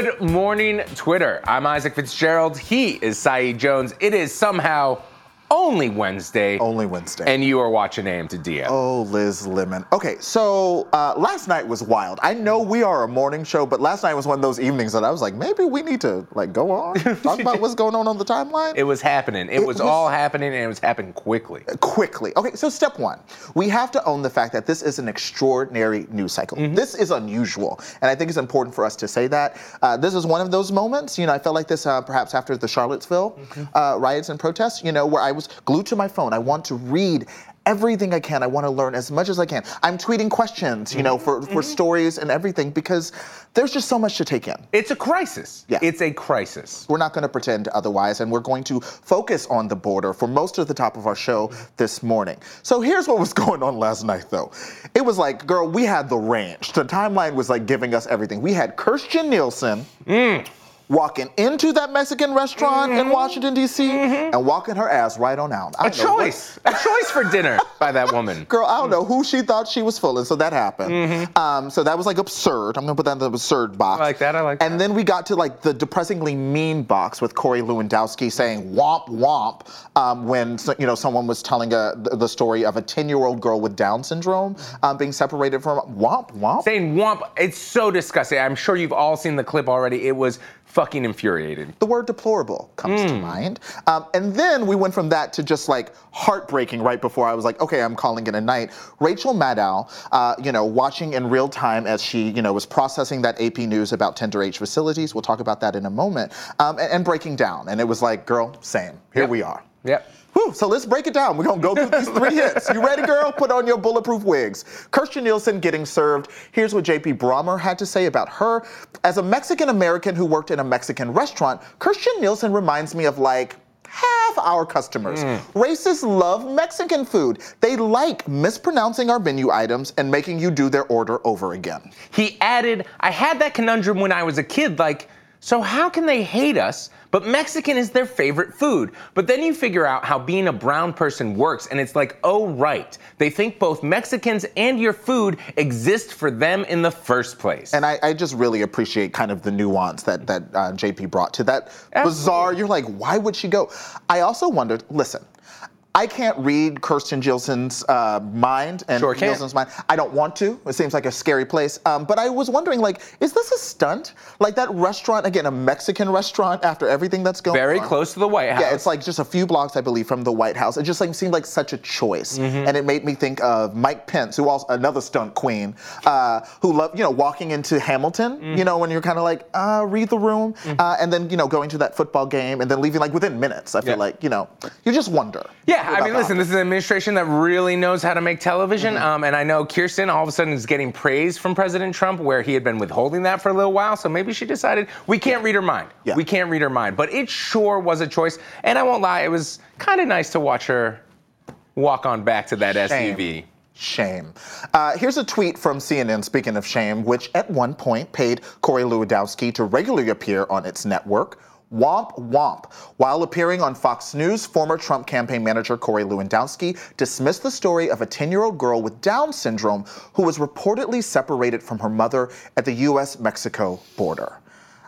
Good morning, Twitter. I'm Isaac Fitzgerald. He is Saeed Jones. It is somehow only Wednesday. Only Wednesday. And you are watching AM to DM. Oh, Liz Lemon. Okay, so uh, last night was wild. I know we are a morning show, but last night was one of those evenings that I was like, maybe we need to like go on, talk about what's going on on the timeline. It was happening. It, It was, was- all happening, and it was happening quickly. quickly. Okay, so step one, we have to own the fact that this is an extraordinary news cycle. This is unusual, and I think it's important for us to say that. Uh, this is one of those moments, you know, I felt like this uh, perhaps after the Charlottesville uh, riots and protests, you know, where I was glued to my phone. I want to read everything I can. I want to learn as much as I can. I'm tweeting questions, you know, mm-hmm. for, for mm-hmm. stories and everything because there's just so much to take in. It's a crisis. Yeah. It's a crisis. We're not going to pretend otherwise, and we're going to focus on the border for most of the top of our show this morning. So here's what was going on last night, though. It was like, girl, we had the ranch. The timeline was like giving us everything. We had Kirstjen Nielsen. Mm. Walking into that Mexican restaurant in Washington, D.C., and walking her ass right on out. I A don't what- choice. a choice for dinner by that woman. Girl, I don't know who she thought she was fooling, so that happened. Um, so that was like absurd. I'm gonna put that in the absurd box. I like that, I like And that. then we got to like the depressingly mean box with Corey Lewandowski saying "womp womp" um, when you know someone was telling a, the, the story of a 10-year-old girl with Down syndrome um, being separated from womp womp. Saying womp, it's so disgusting. I'm sure you've all seen the clip already. It was fucking infuriating. the word deplorable comes Hmm. to mind. Um, and then we went from that to just like heartbreaking right before I was like, okay, I'm calling it a night. Rachel Maddow, uh, you know, watching in real time as she, you know, was processing that AP news about tender age facilities. We'll talk about that in a moment. Um, and, and breaking down. And it was like, girl, same. Here Yep. we are. Yep. Whew, so let's break it down. We're gonna go through these three hits. You ready, girl? Put on your bulletproof wigs. Kirstjen Nielsen getting served. Here's what JP Brammer had to say about her. As a Mexican American who worked in a Mexican restaurant, Kirstjen Nielsen reminds me of like half our customers. Hmm. Racists love Mexican food. They like mispronouncing our menu items and making you do their order over again. He added, I had that conundrum when I was a kid, like, so how can they hate us, but Mexican is their favorite food? But then you figure out how being a brown person works, and it's like, oh, right. They think both Mexicans and your food exist for them in the first place. And I, I just really appreciate kind of the nuance that that uh, JP brought to that bizarre. You're like, why would she go? I also wondered. Listen, I can't read Kirsten Gilson's uh, mind and Sure. Gilson's mind. I don't want to. It seems like a scary place. Um, but I was wondering, like, is this a stunt? Like that restaurant again, a Mexican restaurant after everything that's going on. Very on. close to the White House. Yeah, it's like just a few blocks, I believe, from the White House. It just like seemed like such a choice, Mm-hmm. and it made me think of Mike Pence, who also another stunt queen, uh, who loved you know walking into Hamilton, Mm-hmm. you know, when you're kind of like uh, read the room, uh, and then you know going to that football game, and then leaving like within minutes. I feel Yeah. like you know you just wonder. Yeah, I mean, listen, this is an administration that really knows how to make television. Mm-hmm. Um, and I know Kirstjen all of a sudden is getting praise from President Trump where he had been withholding that for a little while. So maybe she decided we can't read her mind. Yeah. We can't read her mind. But it sure was a choice. And I won't lie, it was kind of nice to watch her walk on back to that Shame. SUV. Shame. Uh, here's a tweet from CNN, speaking of shame, which at one point paid Corey Lewandowski to regularly appear on its network. Womp womp. While appearing on Fox News, former Trump campaign manager Corey Lewandowski dismissed the story of a 10 year old girl with Down syndrome who was reportedly separated from her mother at the US Mexico border.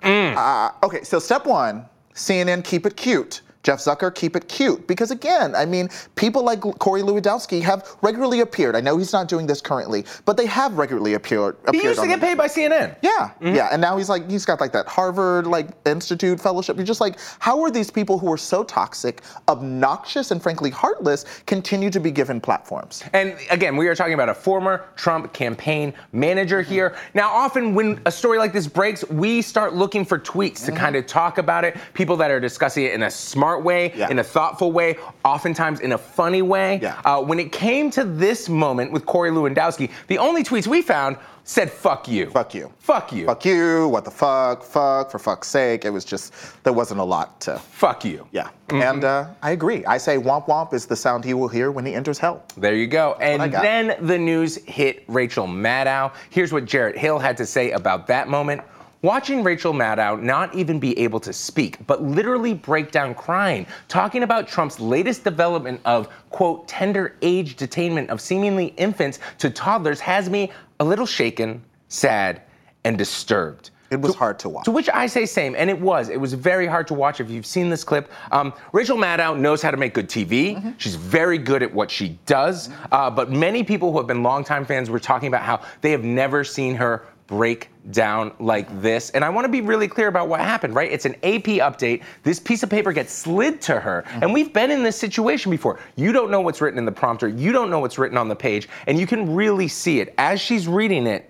Uh, okay, so step one CNN, keep it cute. Jeff Zucker, keep it cute. Because again, I mean, people like Corey Lewandowski have regularly appeared. I know he's not doing this currently, but they have regularly appeared. He used to get paid by CNN. Yeah, mm-hmm. yeah, and now he's like he's got like that Harvard like Institute fellowship. You're just like, how are these people who are so toxic, obnoxious, and frankly heartless continue to be given platforms? And again, we are talking about a former Trump campaign manager mm-hmm. here. Now, often when a story like this breaks, we start looking for tweets to mm-hmm. kind of talk about it. People that are discussing it in a smart way, Yeah. in a thoughtful way, oftentimes in a funny way. Yeah. Uh, when it came to this moment with Corey Lewandowski, the only tweets we found said "fuck you." Fuck you. Fuck you. Fuck you. What the fuck? Fuck for fuck's sake. It was just there wasn't a lot to. Fuck you. Yeah, and uh, I agree. I say womp womp is the sound he will hear when he enters hell. There you go. I And then the news hit Rachel Maddow. Here's what Jarrett Hill had to say about that moment. Watching Rachel Maddow not even be able to speak, but literally break down crying, talking about Trump's latest development of, quote, tender age detainment of seemingly infants to toddlers has me a little shaken, sad, and disturbed. It was hard to watch. To which I say same, and it was. It was very hard to watch. If you've seen this clip, um, Rachel Maddow knows how to make good TV. Mm-hmm. She's very good at what she does. Mm-hmm. Uh, but many people who have been longtime fans were talking about how they have never seen her break down like this. And I want to be really clear about what happened, right? It's an AP update. This piece of paper gets slid to her. Mm-hmm. And we've been in this situation before. You don't know what's written in the prompter, you don't know what's written on the page, and you can really see it. As she's reading it,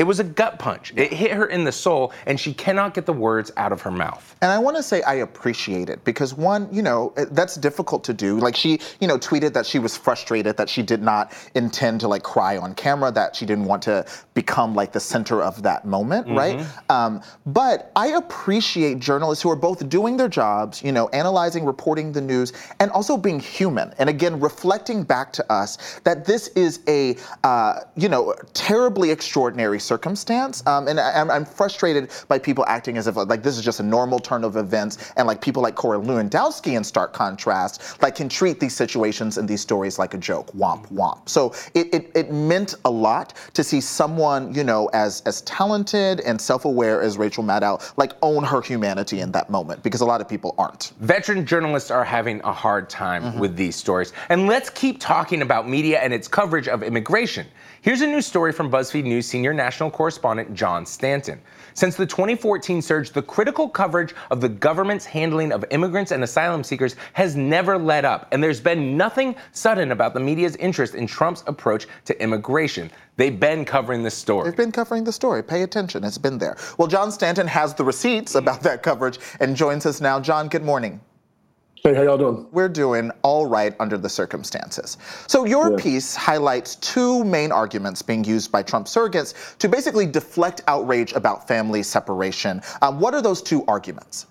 it was a gut punch. It hit her in the soul, and she cannot get the words out of her mouth. And I want to say I appreciate it because one, you know, that's difficult to do. Like she, you know, tweeted that she was frustrated that she did not intend to like cry on camera, that she didn't want to become like the center of that moment, mm-hmm. right? Um, but I appreciate journalists who are both doing their jobs, you know, analyzing, reporting the news, and also being human. And again, reflecting back to us that this is a, uh, you know, terribly extraordinary circumstance. Um, and I, am frustrated by people acting as if like this is just a normal turn of events, and like people like Corey Lewandowski, in stark contrast, like can treat these situations and these stories like a joke. Womp womp. So it, it, it meant a lot to see someone you know as as talented and self-aware as Rachel Maddow like own her humanity in that moment because a lot of people aren't. Veteran journalists are having a hard time mm-hmm. with these stories, and let's keep talking about media and its coverage of immigration. Here's a new story from BuzzFeed News senior national correspondent John Stanton. Since the 2014 surge, the critical coverage of the government's handling of immigrants and asylum seekers has never let up, and there's been nothing sudden about the media's interest in Trump's approach to immigration. They've been covering the story. They've been covering the story. Pay attention. It's been there. Well, John Stanton has the receipts about that coverage and joins us now. John, good morning. Hey, how y'all doing? We're doing all right under the circumstances. So your yeah. piece highlights two main arguments being used by Trump surrogates to basically deflect outrage about family separation. Um, what are those two arguments?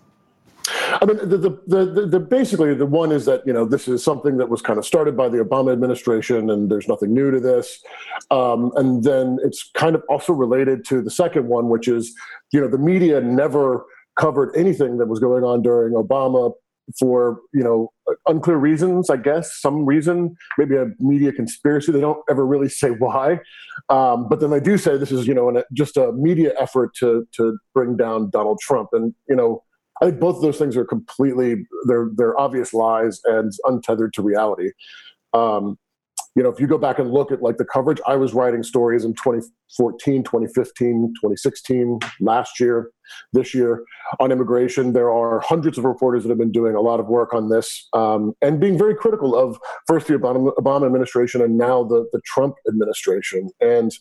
I mean, the, the, the, the, basically the one is that you know this is something that was kind of started by the Obama administration, and there's nothing new to this. Um, and then it's kind of also related to the second one, which is you know the media never covered anything that was going on during Obama for you know unclear reasons i guess some reason maybe a media conspiracy they don't ever really say why. Um, but then they do say this is you know an, just a media effort to to bring down donald trump. And you know i think both of those things are completely they're they're obvious lies and untethered to reality. Um, you know, if you go back and look at like the coverage, I was writing stories in 2014, 2015, 2016, last year, this year on immigration. There are hundreds of reporters that have been doing a lot of work on this um, and being very critical of first the Obama, Obama administration and now the, the Trump administration. And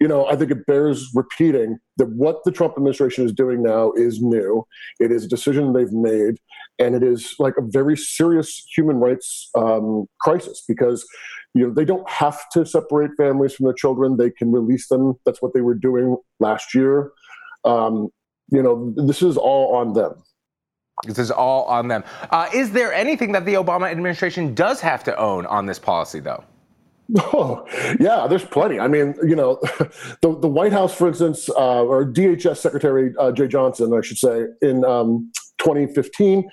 you know, I think it bears repeating that what the Trump administration is doing now is new. It is a decision they've made, and it is like a very serious human rights um, crisis because you know they don't have to separate families from their children; they can release them. That's what they were doing last year. Um, you know, this is all on them. This is all on them. Uh, is there anything that the Obama administration does have to own on this policy, though? Oh, yeah, there's plenty. I mean, you know, the, the White House, for instance, uh, or DHS Secretary uh, Jeh Johnson, I should say, in um, 2015,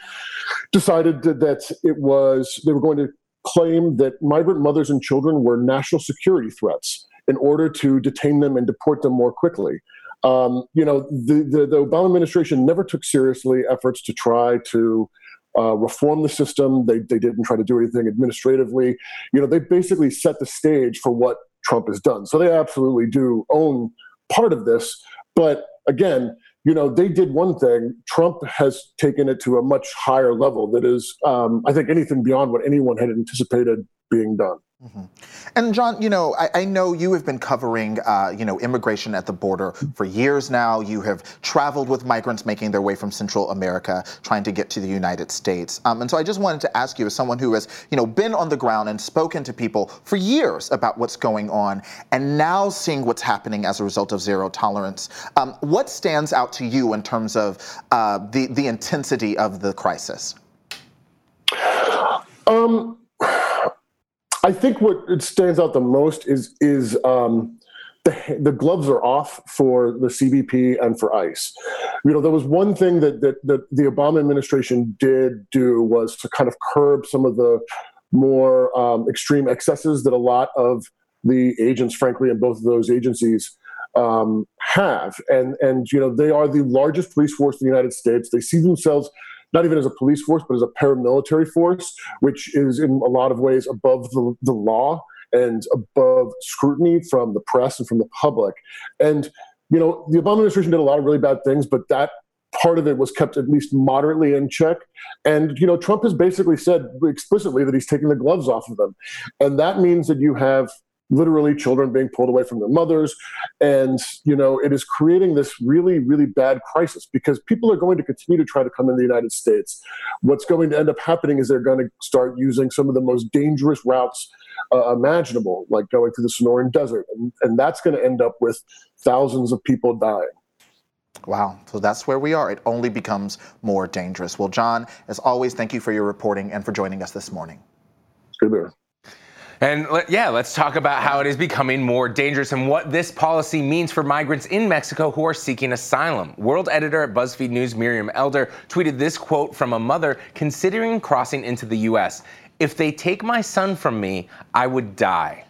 decided that it was, they were going to claim that migrant mothers and children were national security threats in order to detain them and deport them more quickly. Um, you know, the, the, the Obama administration never took seriously efforts to try to uh, reform the system. They, they didn't try to do anything administratively. You know, they basically set the stage for what Trump has done. So they absolutely do own part of this. But again, you know, they did one thing. Trump has taken it to a much higher level that is, um, I think, anything beyond what anyone had anticipated being done. Mm-hmm. And John, you know, I, I, know you have been covering, uh, you know, immigration at the border for years now. You have traveled with migrants making their way from Central America, trying to get to the United States. Um, and so I just wanted to ask you, as someone who has, you know, been on the ground and spoken to people for years about what's going on, and now seeing what's happening as a result of zero tolerance, um, what stands out to you in terms of uh, the the intensity of the crisis? Um. I think what it stands out the most is is um, the, the gloves are off for the CBP and for ICE. You know, there was one thing that, that, that the Obama administration did do was to kind of curb some of the more um, extreme excesses that a lot of the agents, frankly, in both of those agencies um, have. And, and, you know, they are the largest police force in the United States. They see themselves not even as a police force, but as a paramilitary force, which is in a lot of ways above the, the law and above scrutiny from the press and from the public. And, you know, the Obama administration did a lot of really bad things, but that part of it was kept at least moderately in check. And, you know, Trump has basically said explicitly that he's taking the gloves off of them. And that means that you have literally children being pulled away from their mothers and you know it is creating this really really bad crisis because people are going to continue to try to come in the united states what's going to end up happening is they're going to start using some of the most dangerous routes uh, imaginable like going through the sonoran desert and, and that's going to end up with thousands of people dying Wow. So that's where we are. It only becomes more dangerous. Well, John, as always, thank you for your reporting and for joining us this morning. Good there. And let, yeah, let's talk about how it is becoming more dangerous and what this policy means for migrants in Mexico who are seeking asylum. World editor at BuzzFeed News, Miriam Elder, tweeted this quote from a mother considering crossing into the U.S. If they take my son from me, I would die.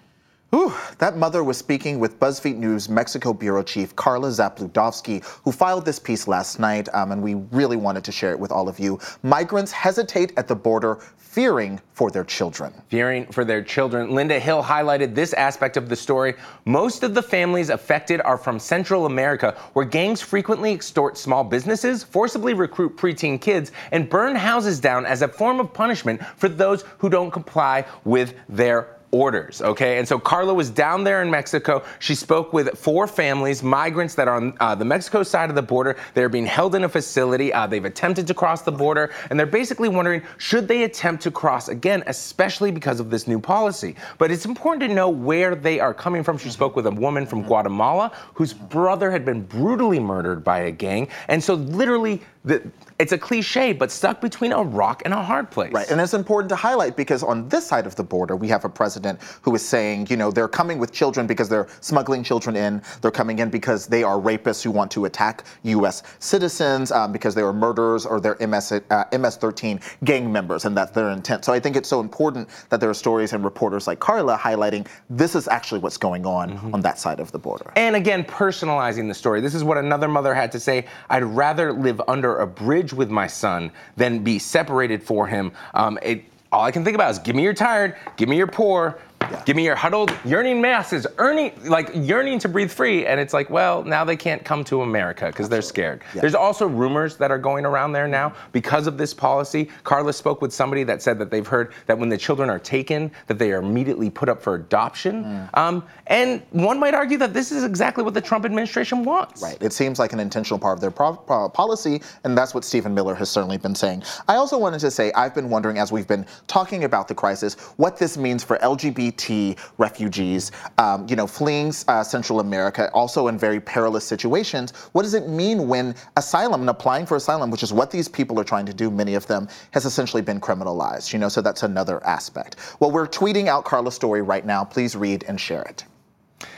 That mother was speaking with BuzzFeed News Mexico bureau chief Karla Zabludovsky, who filed this piece last night, um, and we really wanted to share it with all of you. Migrants hesitate at the border, fearing for their children. Fearing for their children. Linda Hill highlighted this aspect of the story. Most of the families affected are from Central America, where gangs frequently extort small businesses, forcibly recruit preteen kids, and burn houses down as a form of punishment for those who don't comply with their orders. Okay, and so Karla was down there in Mexico. She spoke with four families, migrants that are on uh, the Mexico side of the border. They're being held in a facility. Uh, they've attempted to cross the border, and they're basically wondering should they attempt to cross again, especially because of this new policy. But it's important to know where they are coming from. She spoke with a woman from Guatemala whose brother had been brutally murdered by a gang, and so literally the it's a cliche, but stuck between a rock and a hard place. Right, and it's important to highlight because on this side of the border, we have a president who is saying, you know, they're coming with children because they're smuggling children in. They're coming in because they are rapists who want to attack U.S. citizens um, because they are murderers or they're MS, uh, MS-13 gang members, and that's their intent. So I think it's so important that there are stories and reporters like Karla highlighting this is actually what's going on mm-hmm. on that side of the border. And again, personalizing the story. This is what another mother had to say. I'd rather live under a bridge with my son than be separated for him. Um, it, all I can think about is give me your tired, give me your poor, yeah. Give me your huddled, yearning masses, earning, like yearning to breathe free. And it's like, well, now they can't come to America because they're scared. Yeah. There's also rumors that are going around there now because of this policy. Karla spoke with somebody that said that they've heard that when the children are taken, that they are immediately put up for adoption. Mm. Um, and one might argue that this is exactly what the Trump administration wants. Right. It seems like an intentional part of their pro- pro- policy, and that's what Stephen Miller has certainly been saying. I also wanted to say I've been wondering as we've been talking about the crisis, what this means for LGBT LGBT refugees, um, you know, fleeing uh, Central America, also in very perilous situations. What does it mean when asylum and applying for asylum, which is what these people are trying to do, many of them, has essentially been criminalized? You know, so that's another aspect. Well, we're tweeting out Karla's story right now. Please read and share it.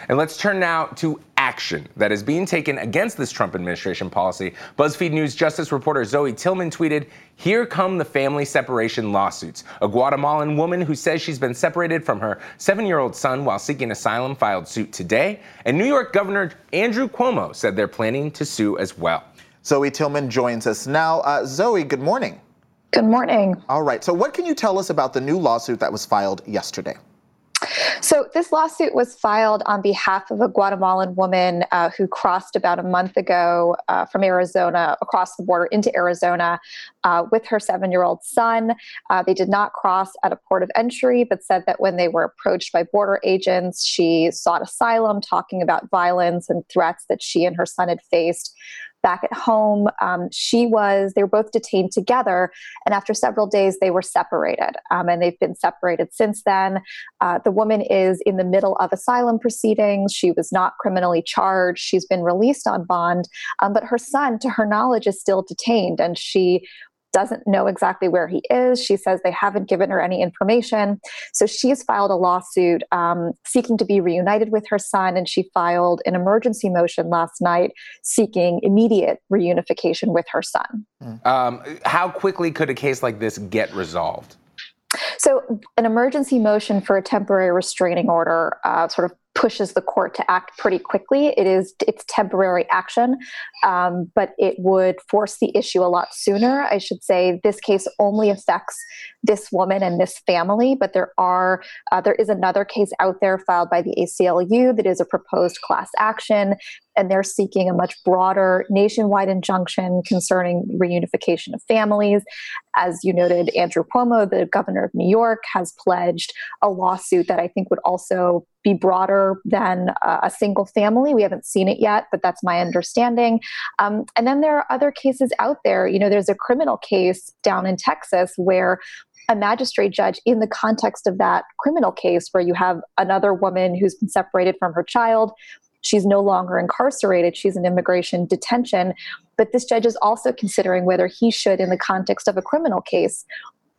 And let's turn now to action that is being taken against this Trump administration policy. BuzzFeed News Justice reporter Zoe Tillman tweeted, Here come the family separation lawsuits. A Guatemalan woman who says she's been separated from her seven year old son while seeking asylum filed suit today. And New York Governor Andrew Cuomo said they're planning to sue as well. Zoe Tillman joins us now. Uh, Zoe, good morning. Good morning. All right. So, what can you tell us about the new lawsuit that was filed yesterday? So, this lawsuit was filed on behalf of a Guatemalan woman uh, who crossed about a month ago uh, from Arizona across the border into Arizona uh, with her seven year old son. Uh, they did not cross at a port of entry, but said that when they were approached by border agents, she sought asylum, talking about violence and threats that she and her son had faced back at home. Um, she was, they were both detained together. And after several days, they were separated. Um, and they've been separated since then. Uh, the woman is in the middle of asylum proceedings. She was not criminally charged. She's been released on bond. Um, but her son, to her knowledge, is still detained. And she doesn't know exactly where he is. She says they haven't given her any information. So she's filed a lawsuit um, seeking to be reunited with her son, and she filed an emergency motion last night seeking immediate reunification with her son. Um, how quickly could a case like this get resolved? So, an emergency motion for a temporary restraining order uh, sort of pushes the court to act pretty quickly. It is it's temporary action, um, but it would force the issue a lot sooner. I should say this case only affects this woman and this family, but there are uh, there is another case out there filed by the ACLU that is a proposed class action and they're seeking a much broader nationwide injunction concerning reunification of families. As you noted, Andrew Cuomo, the governor of New York, has pledged a lawsuit that I think would also be broader than uh, a single family. We haven't seen it yet, but that's my understanding. Um, and then there are other cases out there. You know, there's a criminal case down in Texas where a magistrate judge in the context of that criminal case where you have another woman who's been separated from her child She's no longer incarcerated, she's in immigration detention. But this judge is also considering whether he should, in the context of a criminal case,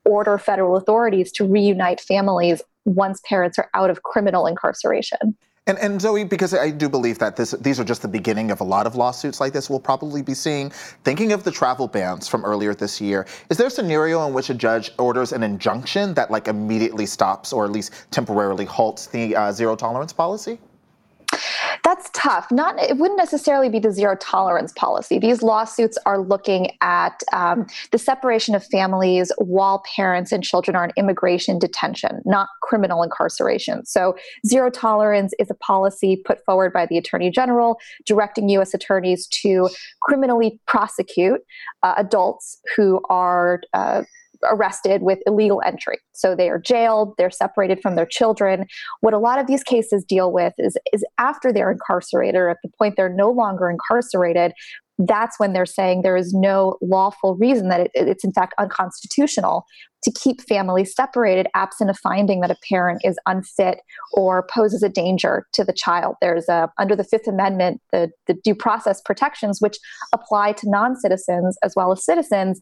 order federal authorities to reunite families once parents are out of criminal incarceration. And, and, Zoe, because I do believe that this, these are just the beginning of a lot of lawsuits like this we'll probably be seeing. Thinking of the travel bans from earlier this year, is there a scenario in which a judge orders an injunction that like immediately stops or at least temporarily halts the uh, zero tolerance policy? That's tough. Not it wouldn't necessarily be the zero tolerance policy. These lawsuits are looking at um, the separation of families while parents and children are in immigration detention, not criminal incarceration. So zero tolerance is a policy put forward by the Attorney General directing U.S. attorneys to criminally prosecute uh, adults who are uh, arrested with illegal entry. So they are jailed, they're separated from their children. What a lot of these cases deal with is, is after they're incarcerated, or at the point they're no longer incarcerated, that's when they're saying there is no lawful reason that it, it's in fact unconstitutional to keep families separated absent a finding that a parent is unfit or poses a danger to the child there's a under the fifth amendment the, the due process protections which apply to non-citizens as well as citizens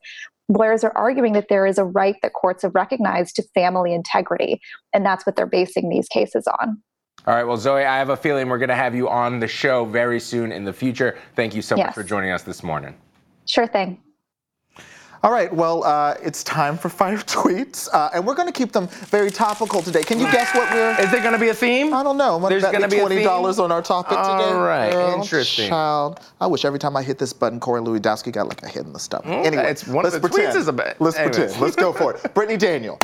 lawyers are arguing that there is a right that courts have recognized to family integrity. And that's what they're basing these cases on. All right. Well, Zoe, I have a feeling we're going to have you on the show very soon in the future. Thank you so yes. much for joining us this morning. Sure thing. All right, well, uh, it's time for five tweets, uh, and we're going to keep them very topical today. Can you guess what we're? Is there going to be a theme? I don't know. There's going to be twenty dollars on our topic All today. All right, Girl, interesting. Child, I wish every time I hit this button, Corey Lewandowski got like a hit in the stomach. Mm, anyway, it's one let's of the pretend. tweets is a bit. Let's Anyways. pretend. Let's go for it. Brittany Daniel.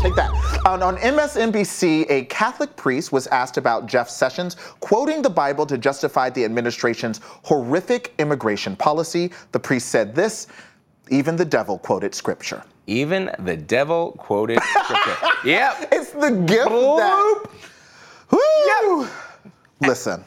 Take that. On, on, MSNBC, a Catholic priest was asked about Jeff Sessions quoting the Bible to justify the administration's horrific immigration policy. The priest said this even the devil quoted scripture. Even the devil quoted scripture. yep. It's the gift Bloop. that. Yep. Listen.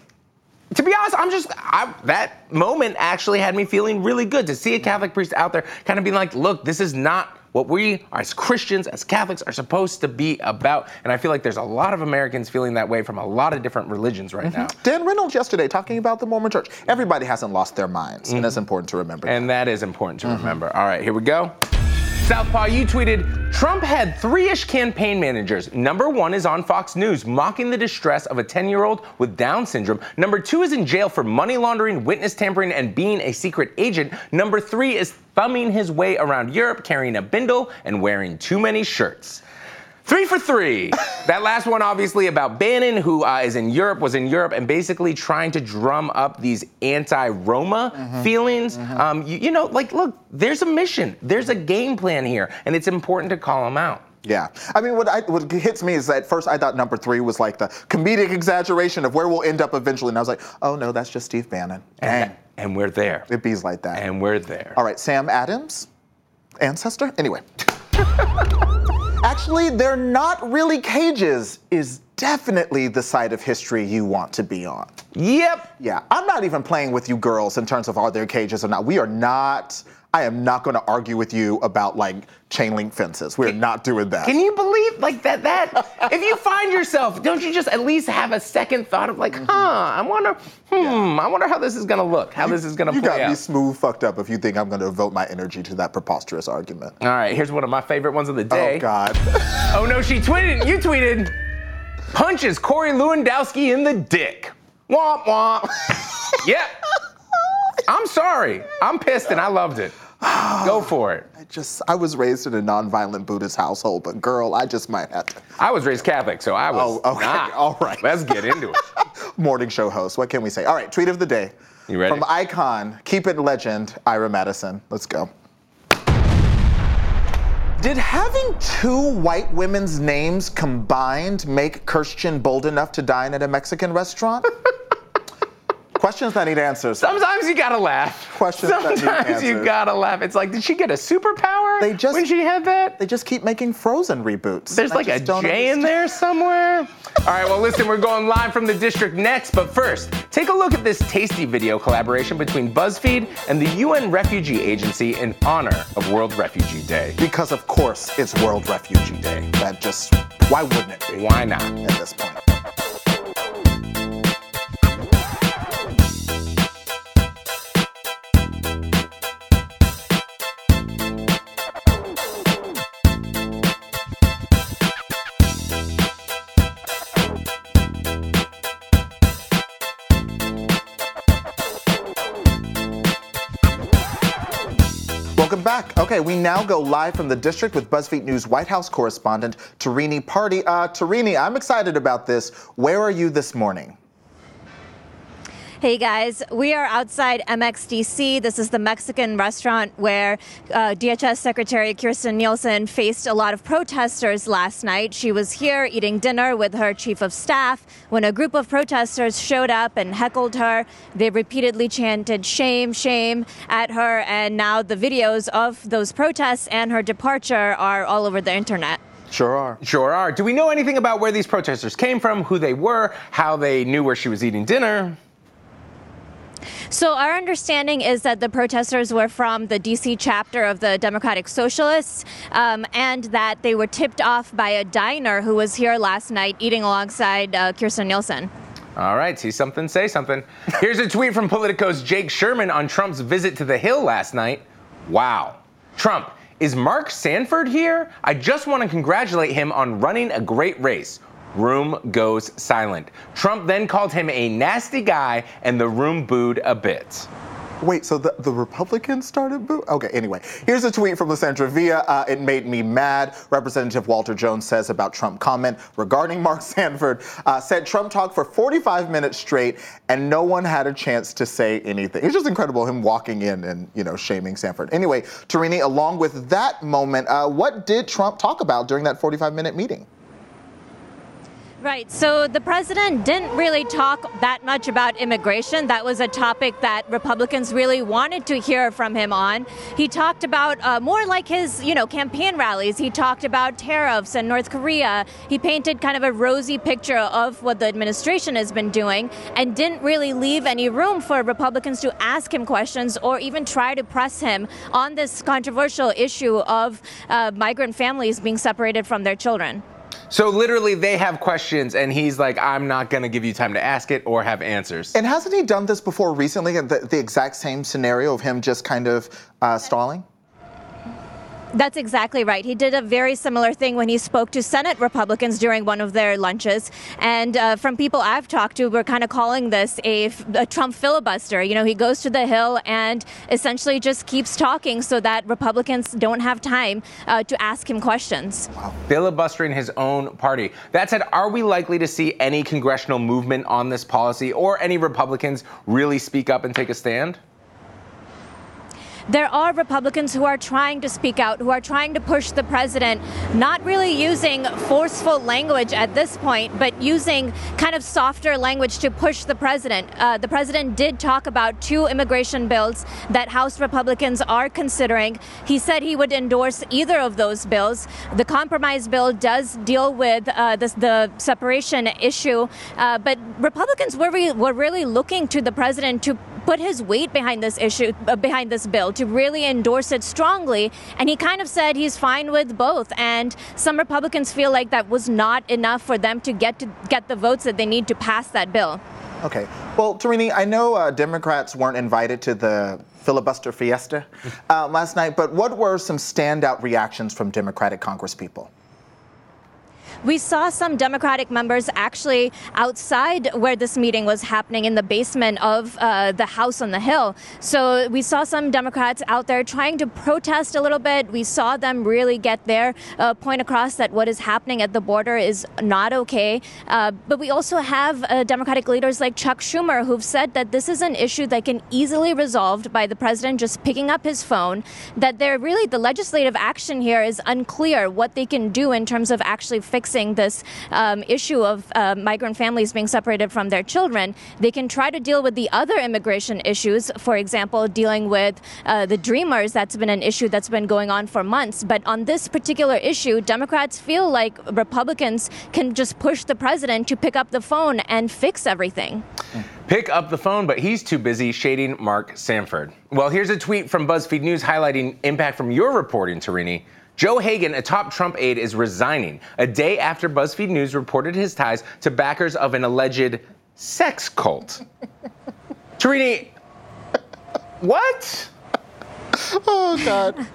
To be honest, I'm just I, that moment actually had me feeling really good to see a Catholic priest out there, kind of being like, "Look, this is not what we as Christians, as Catholics, are supposed to be about. And I feel like there's a lot of Americans feeling that way from a lot of different religions right mm-hmm. now. Dan Reynolds yesterday talking about the Mormon church. Everybody hasn't lost their minds, mm-hmm. and that's important to remember. And that is important to mm-hmm. remember. All right, here we go. Southpaw, you tweeted Trump had three ish campaign managers. Number one is on Fox News, mocking the distress of a 10 year old with Down syndrome. Number two is in jail for money laundering, witness tampering, and being a secret agent. Number three is thumbing his way around Europe, carrying a bindle, and wearing too many shirts. Three for three. that last one, obviously, about Bannon, who uh, is in Europe, was in Europe, and basically trying to drum up these anti-Roma mm-hmm. feelings. Mm-hmm. Um, you, you know, like, look, there's a mission, there's a game plan here, and it's important to call them out. Yeah, I mean, what, I, what hits me is that first I thought number three was like the comedic exaggeration of where we'll end up eventually, and I was like, oh no, that's just Steve Bannon. And, and we're there. It bees like that. And we're there. All right, Sam Adams, ancestor. Anyway. Actually, they're not really cages, is definitely the side of history you want to be on. Yep. Yeah, I'm not even playing with you girls in terms of are there cages or not. We are not I am not going to argue with you about like chain link fences. We're not doing that. Can you believe like that? That if you find yourself, don't you just at least have a second thought of like, mm-hmm. huh? I wonder, hmm, yeah. I wonder how this is going to look, how you, this is going to play out. You got me smooth fucked up if you think I'm going to devote my energy to that preposterous argument. All right, here's one of my favorite ones of the day. Oh God. oh no, she tweeted. You tweeted. Punches Corey Lewandowski in the dick. Womp womp. yep. I'm sorry. I'm pissed and I loved it. Go for it. I just, I was raised in a nonviolent Buddhist household, but girl, I just might have to. I was raised Catholic, so I was Oh, okay. not. All right. Let's get into it. Morning show host. What can we say? All right, tweet of the day. You ready? From icon, keep it legend, Ira Madison. Let's go. Did having two white women's names combined make Kirstjen bold enough to dine at a Mexican restaurant? Questions that need answers. Sometimes you gotta laugh. Questions that need Sometimes you gotta laugh. It's like, did she get a superpower They just- when she had that? They just keep making Frozen reboots. There's I like a just in there somewhere. All right, well, listen, we're going live from the district next, but first, take a look at this tasty video collaboration between BuzzFeed and the UN Refugee Agency in honor of World Refugee Day. Because of course it's World Refugee Day. That just, why wouldn't it be Why not? at this point? Back. Okay, we now go live from the district with BuzzFeed News White House correspondent Tarini Parti. Uh, Tarini, I'm excited about this. Where are you this morning? Hey guys, we are outside MXDC. This is the Mexican restaurant where uh, DHS Secretary Kirstjen Nielsen faced a lot of protesters last night. She was here eating dinner with her chief of staff when a group of protesters showed up and heckled her. They repeatedly chanted shame, shame at her, and now the videos of those protests and her departure are all over the internet. Sure are. Sure are. Do we know anything about where these protesters came from, who they were, how they knew where she was eating dinner? So, our understanding is that the protesters were from the DC chapter of the Democratic Socialists um, and that they were tipped off by a diner who was here last night eating alongside uh, Kirstjen Nielsen. All right, see something, say something. Here's a tweet from Politico's Jake Sherman on Trump's visit to the Hill last night. Wow. Trump, is Mark Sanford here? I just want to congratulate him on running a great race. Room goes silent. Trump then called him a nasty guy, and the room booed a bit. Wait, so the, the Republicans started boo? Okay, anyway, here's a tweet from Lissandra Villa. Uh, it made me mad. Representative Walter Jones says about Trump comment regarding Mark Sanford, uh, said Trump talked for 45 minutes straight and no one had a chance to say anything. It's just incredible him walking in and, you know, shaming Sanford. Anyway, Tarini, along with that moment, uh, what did Trump talk about during that 45 minute meeting? Right. So the president didn't really talk that much about immigration. That was a topic that Republicans really wanted to hear from him on. He talked about uh, more like his, you know, campaign rallies. He talked about tariffs and North Korea. He painted kind of a rosy picture of what the administration has been doing and didn't really leave any room for Republicans to ask him questions or even try to press him on this controversial issue of uh, migrant families being separated from their children. So literally, they have questions, and he's like, I'm not to give you time to ask it or have answers. And hasn't he done this before recently, the, the exact same scenario of him just kind of uh, stalling? That's exactly right. He did a very similar thing when he spoke to Senate Republicans during one of their lunches. And uh, from people I've talked to, we're kind of calling this a, a, Trump filibuster. You know, he goes to the Hill and essentially just keeps talking so that Republicans don't have time uh, to ask him questions. Filibustering his own party. That said, are we likely to see any congressional movement on this policy or any Republicans really speak up and take a stand? There are Republicans who are trying to speak out, who are trying to push the president, not really using forceful language at this point, but using kind of softer language to push the president. Uh, the president did talk about two immigration bills that House Republicans are considering. He said he would endorse either of those bills. The compromise bill does deal with uh, the, the, separation issue, uh, but Republicans were, re- were really looking to the president to put his weight behind this issue, uh, behind this bill, to really endorse it strongly. And he kind of said he's fine with both. And some Republicans feel like that was not enough for them to get to get the votes that they need to pass that bill. Okay. Well, Tarini, I know uh, Democrats weren't invited to the filibuster fiesta uh, last night, but what were some standout reactions from Democratic congresspeople? We saw some Democratic members actually outside where this meeting was happening in the basement of uh, the House on the Hill. So we saw some Democrats out there trying to protest a little bit. We saw them really get their uh, point across that what is happening at the border is not okay. Uh, but we also have uh, Democratic leaders like Chuck Schumer who've said that this is an issue that can easily be resolved by the president just picking up his phone. That they're really the legislative action here is unclear what they can do in terms of actually fixing this um, issue of uh, migrant families being separated from their children. They can try to deal with the other immigration issues, for example, dealing with uh, the Dreamers. That's been an issue that's been going on for months. But on this particular issue, Democrats feel like Republicans can just push the president to pick up the phone and fix everything. Pick up the phone, but he's too busy shading Mark Sanford. Well, here's a tweet from BuzzFeed News highlighting impact from your reporting, Tarini. Joe Hagin, a top Trump aide, is resigning a day after BuzzFeed News reported his ties to backers of an alleged sex cult. Tarini, what? Oh, God.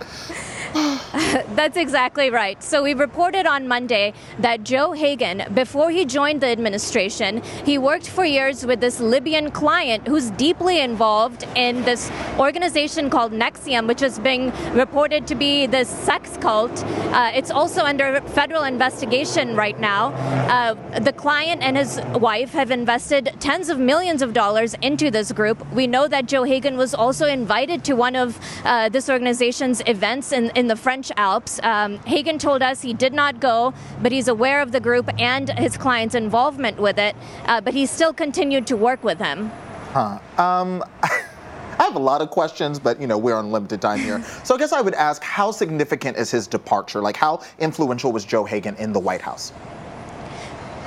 That's exactly right. So we reported on Monday that Joe Hagin, before he joined the administration, he worked for years with this Libyan client who's deeply involved in this organization called NXIVM, which is being reported to be this sex cult. Uh, it's also under federal investigation right now. Uh, the client and his wife have invested tens of millions of dollars into this group. We know that Joe Hagin was also invited to one of uh, this organization's events in, in the French Alps. Um, Hagin told us he did not go, but he's aware of the group and his client's involvement with it, uh, but he still continued to work with him. Huh. Um, I have a lot of questions, but you know we're on limited time here. so I guess I would ask, how significant is his departure? Like, how influential was Joe Hagin in the White House?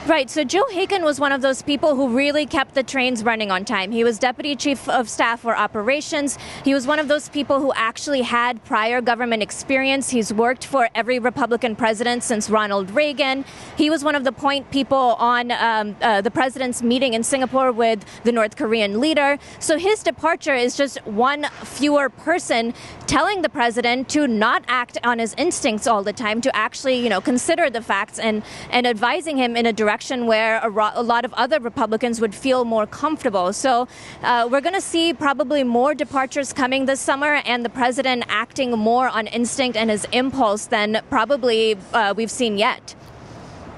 Right. So Joe Hagin was one of those people who really kept the trains running on time. He was deputy chief of staff for operations. He was one of those people who actually had prior government experience. He's worked for every Republican president since Ronald Reagan. He was one of the point people on um, uh, the president's meeting in Singapore with the North Korean leader. So his departure is just one fewer person telling the president to not act on his instincts all the time, to actually, you know, consider the facts and, and advising him in a direction direction where a, ro- a lot of other Republicans would feel more comfortable. So uh, we're going to see probably more departures coming this summer and the president acting more on instinct and his impulse than probably uh, we've seen yet.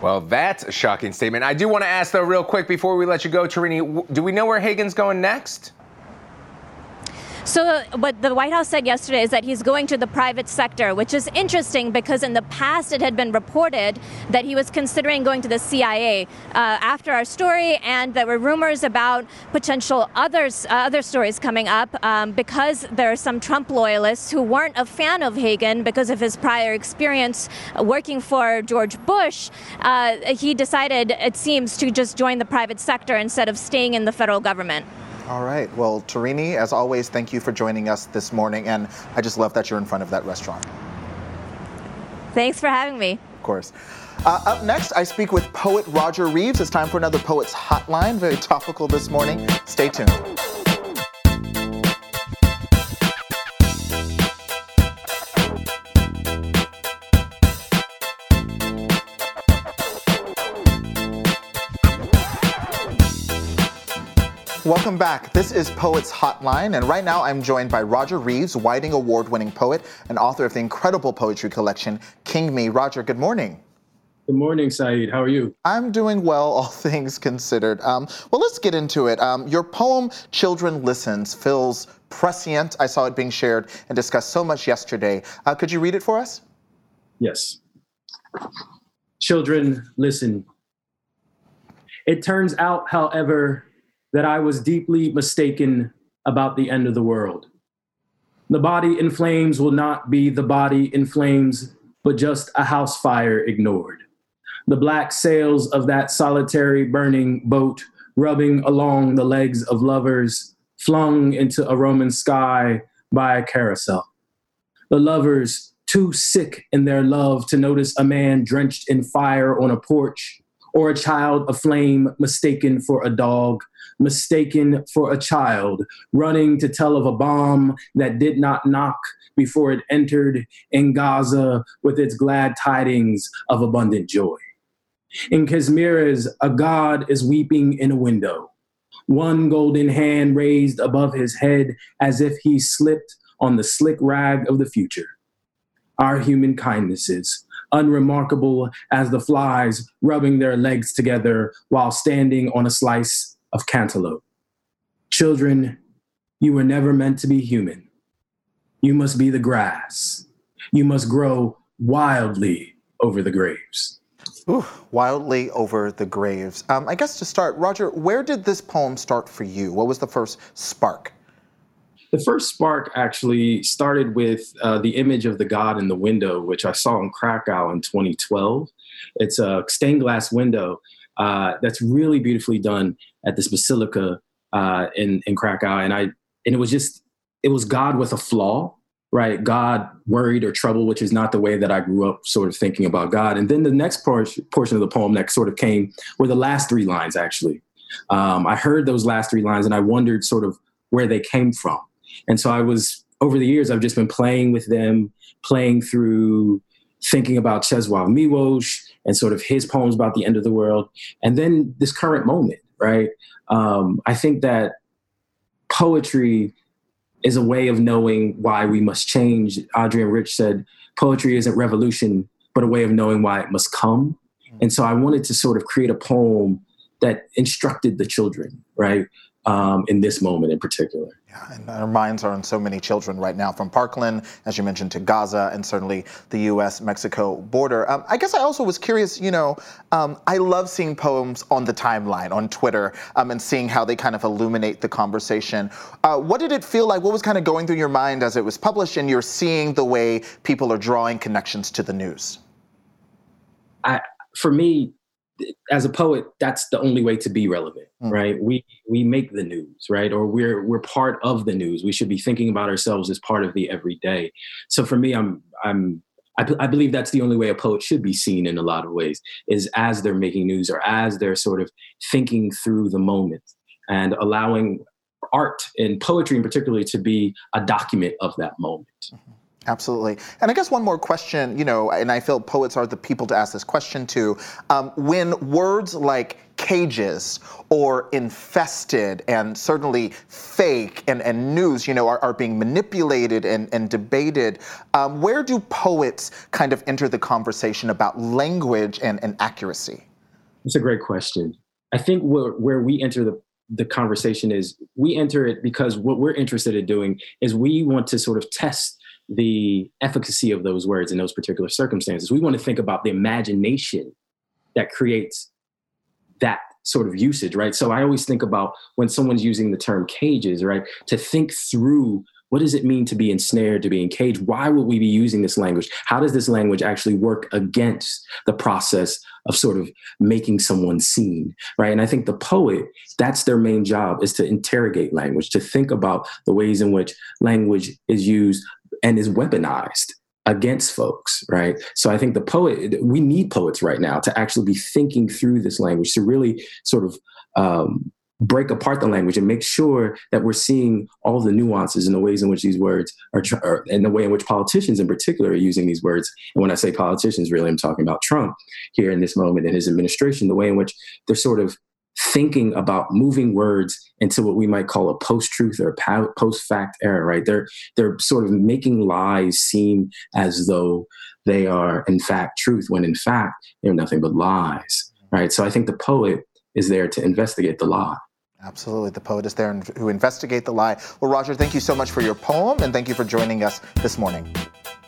Well, that's a shocking statement. I do want to ask, though, real quick before we let you go, Tarini, do we know where Hagin's going next? So, what the White House said yesterday is that he's going to the private sector, which is interesting because in the past it had been reported that he was considering going to the CIA uh, after our story, and there were rumors about potential others, uh, other stories coming up um, because there are some Trump loyalists who weren't a fan of Hagin because of his prior experience working for George Bush. Uh, he decided, it seems, to just join the private sector instead of staying in the federal government. All right. Well, Tarini, as always, thank you for joining us this morning. And I just love that you're in front of that restaurant. Thanks for having me. Of course. Uh, up next, I speak with poet Roger Reeves. It's time for another Poets Hotline. Very topical this morning. Stay tuned. Welcome back. This is Poets Hotline, and right now I'm joined by Roger Reeves, Whiting Award winning poet and author of the incredible poetry collection, King Me. Roger, good morning. Good morning, Saeed. How are you? I'm doing well, all things considered. Um, well, let's get into it. Um, your poem, Children Listens, feels prescient. I saw it being shared and discussed so much yesterday. Uh, could you read it for us? Yes. Children, listen. It turns out, however, that I was deeply mistaken about the end of the world. The body in flames will not be the body in flames, but just a house fire ignored. The black sails of that solitary burning boat rubbing along the legs of lovers flung into a Roman sky by a carousel. The lovers, too sick in their love to notice a man drenched in fire on a porch, or a child aflame mistaken for a dog, mistaken for a child, running to tell of a bomb that did not knock before it entered in Gaza with its glad tidings of abundant joy. In Casmiras, a god is weeping in a window, one golden hand raised above his head as if he slipped on the slick rag of the future. Our human kindnesses, unremarkable as the flies rubbing their legs together while standing on a slice of cantaloupe. Children, you were never meant to be human. You must be the grass. You must grow wildly over the graves. Ooh, wildly over the graves. Um, I guess to start, Roger, where did this poem start for you? What was the first spark? The first spark actually started with uh, the image of the God in the window, which I saw in Krakow in 2012. It's a stained glass window uh, that's really beautifully done at this basilica uh, in in Krakow, and I and it was just it was God with a flaw, right? God worried or troubled, which is not the way that I grew up sort of thinking about God. And then the next portion portion of the poem that sort of came were the last three lines. Actually, um, I heard those last three lines, and I wondered sort of where they came from. And so I was over the years, I've just been playing with them, playing through thinking about Czesław Miłosz and sort of his poems about the end of the world, and then this current moment, right? Um, I think that poetry is a way of knowing why we must change. Adrienne Rich said, poetry isn't revolution, but a way of knowing why it must come. And so I wanted to sort of create a poem that instructed the children, right? um, in this moment in particular. And our minds are on so many children right now, from Parkland, as you mentioned, to Gaza, and certainly the U.S.-Mexico border. Um, I guess I also was curious. You know, um, I love seeing poems on the timeline on Twitter um, and seeing how they kind of illuminate the conversation. Uh, what did it feel like? What was kind of going through your mind as it was published, and you're seeing the way people are drawing connections to the news? I, for me, as a poet, that's the only way to be relevant, mm. right? We we make the news, right? Or we're we're part of the news. We should be thinking about ourselves as part of the everyday. So for me, I'm I'm I, I believe that's the only way a poet should be seen in a lot of ways is as they're making news or as they're sort of thinking through the moment and allowing art and poetry in particular to be a document of that moment. Mm-hmm. Absolutely. And I guess one more question, you know, and I feel poets are the people to ask this question to. Um, when words like cages or infested and certainly fake and, and news, you know, are, are being manipulated and, and debated, um, where do poets kind of enter the conversation about language and, and accuracy? That's a great question. I think where, where we enter the the conversation is we enter it because what we're interested in doing is we want to sort of test the efficacy of those words in those particular circumstances. We want to think about the imagination that creates that sort of usage, right? So I always think about when someone's using the term cages, right? To think through what does it mean to be ensnared, to be encaged? Why would we be using this language? How does this language actually work against the process of sort of making someone seen, right? And I think the poet, that's their main job is to interrogate language, to think about the ways in which language is used and is weaponized against folks, right? So I think the poet, we need poets right now to actually be thinking through this language, to really sort of um, break apart the language and make sure that we're seeing all the nuances and the ways in which these words are, are and the way in which politicians in particular are using these words. And when I say politicians, really, I'm talking about Trump here in this moment in his administration, the way in which they're sort of thinking about moving words into what we might call a post-truth or a post-fact era, right? They're they're sort of making lies seem as though they are in fact truth, when in fact they're nothing but lies, right? So I think the poet is there to investigate the lie. Absolutely, the poet is there who investigate the lie. Well, Roger, thank you so much for your poem, and thank you for joining us this morning.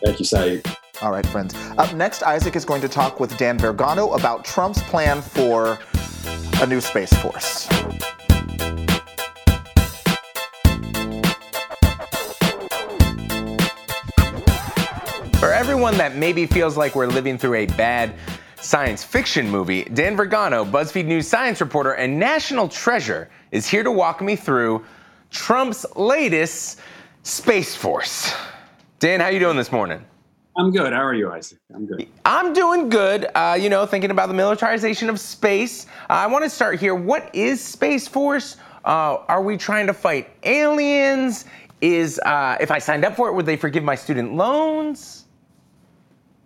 Thank you, Saeed. All right, friends. Up next, Isaac is going to talk with Dan Vergano about Trump's plan for a new Space Force. For everyone that maybe feels like we're living through a bad science fiction movie, Dan Vergano, BuzzFeed News science reporter and national treasure, is here to walk me through Trump's latest Space Force. Dan, how are you doing this morning? I'm good. How are you, Isaac? I'm good. I'm doing good. Uh, you know, thinking about the militarization of space. Uh, I want to start here. What is Space Force? Uh, are we trying to fight aliens? Is uh, if I signed up for it, would they forgive my student loans?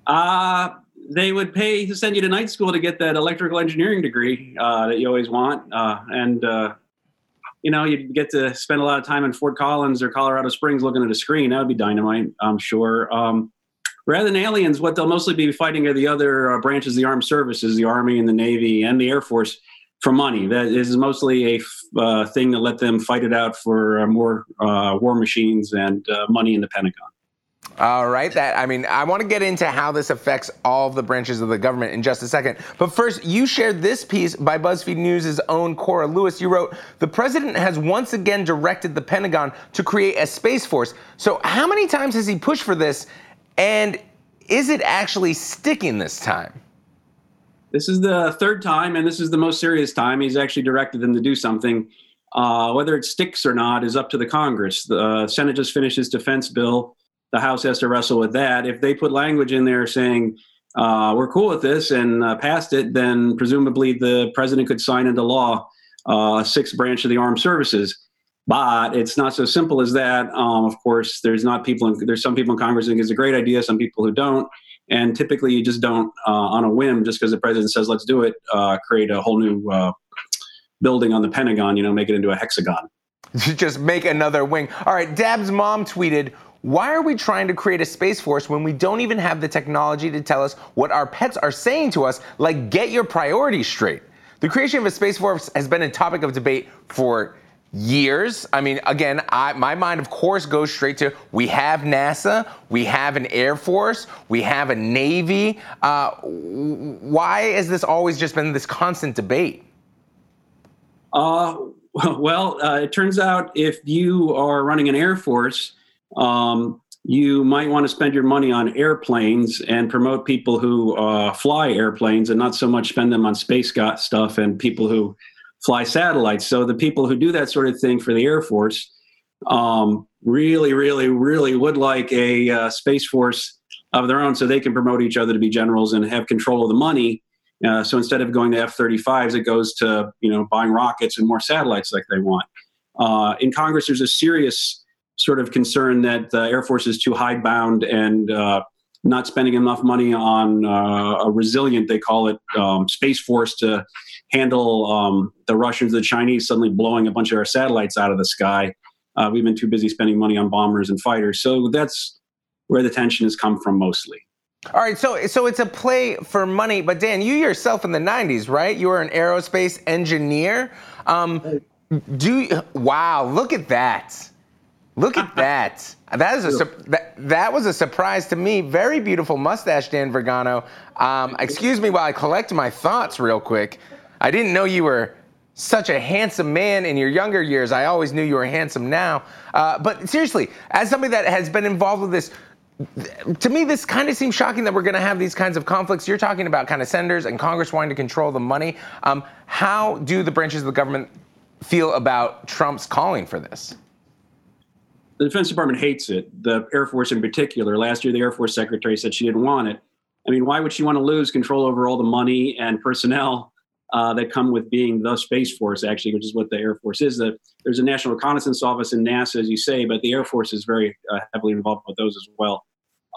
Uh, they would pay to send you to night school to get that electrical engineering degree uh, that you always want, uh, and uh, you know you'd get to spend a lot of time in Fort Collins or Colorado Springs looking at a screen. That would be dynamite, I'm sure. Um, rather than aliens, what they'll mostly be fighting are the other uh, branches of the armed services, the Army and the Navy and the Air Force, for money. That is mostly a uh, thing to let them fight it out for uh, more war machines and money in the Pentagon. All right, that I mean, I want to get into how this affects all the branches of the government in just a second. But first, you shared this piece by BuzzFeed News' own Cora Lewis. You wrote, "The president has once again directed the Pentagon to create a space force." So, how many times has he pushed for this, and is it actually sticking this time? This is the third time, and this is the most serious time he's actually directed them to do something. Uh, whether it sticks or not is up to the Congress. The uh, Senate just finished his defense bill the House has to wrestle with that. If they put language in there saying uh, we're cool with this and uh, passed it, then presumably the president could sign into law uh, sixth branch of the armed services. But it's not so simple as that. Um, of course, there's not people. In, there's some people in Congress who think it's a great idea. Some people who don't. And typically, you just don't, uh, on a whim, just because the president says let's do it, uh, create a whole new uh, building on the Pentagon. You know, make it into a hexagon. just make another wing. All right. Dab's mom tweeted. Why are we trying to create a space force when we don't even have the technology to tell us what our pets are saying to us? Like, get your priorities straight. The creation of a space force has been a topic of debate for years. I mean, again, I, my mind, of course, goes straight to we have NASA, we have an Air Force, we have a Navy. Uh, why has this always just been this constant debate? Uh, well, uh, it turns out if you are running an Air Force, um, you might want to spend your money on airplanes and promote people who uh, fly airplanes and not so much spend them on space stuff and people who fly satellites. So the people who do that sort of thing for the Air Force um, really, really, really would like a uh, space force of their own so they can promote each other to be generals and have control of the money. Uh, so instead of going to F-35s, it goes to you know buying rockets and more satellites like they want. Uh, in Congress, there's a serious sort of concern that the Air Force is too hidebound and uh, not spending enough money on uh, a resilient, they call it, um, space force to handle um, the Russians, the Chinese suddenly blowing a bunch of our satellites out of the sky. Uh, we've been too busy spending money on bombers and fighters. So that's where the tension has come from mostly. All right, so so it's a play for money, but Dan, you yourself in the ¡90s, right? You were an aerospace engineer. Um, do you, wow, look at that. Look at that. That is a that, that was a surprise to me. Very beautiful mustache, Dan Vergano. Um, excuse me while I collect my thoughts real quick. I didn't know you were such a handsome man in your younger years. I always knew you were handsome now. Uh, but seriously, as somebody that has been involved with this, to me, this kind of seems shocking that we're going to have these kinds of conflicts. You're talking about kind of senators and Congress wanting to control the money. Um, how do the branches of the government feel about Trump's calling for this? the Defense Department hates it. The Air Force, in particular, last year the Air Force Secretary said she didn't want it. I mean, why would she want to lose control over all the money and personnel uh, that come with being the Space Force, actually, which is what the Air Force is? There's a National Reconnaissance Office in NASA, as you say, but the Air Force is very uh, heavily involved with those as well.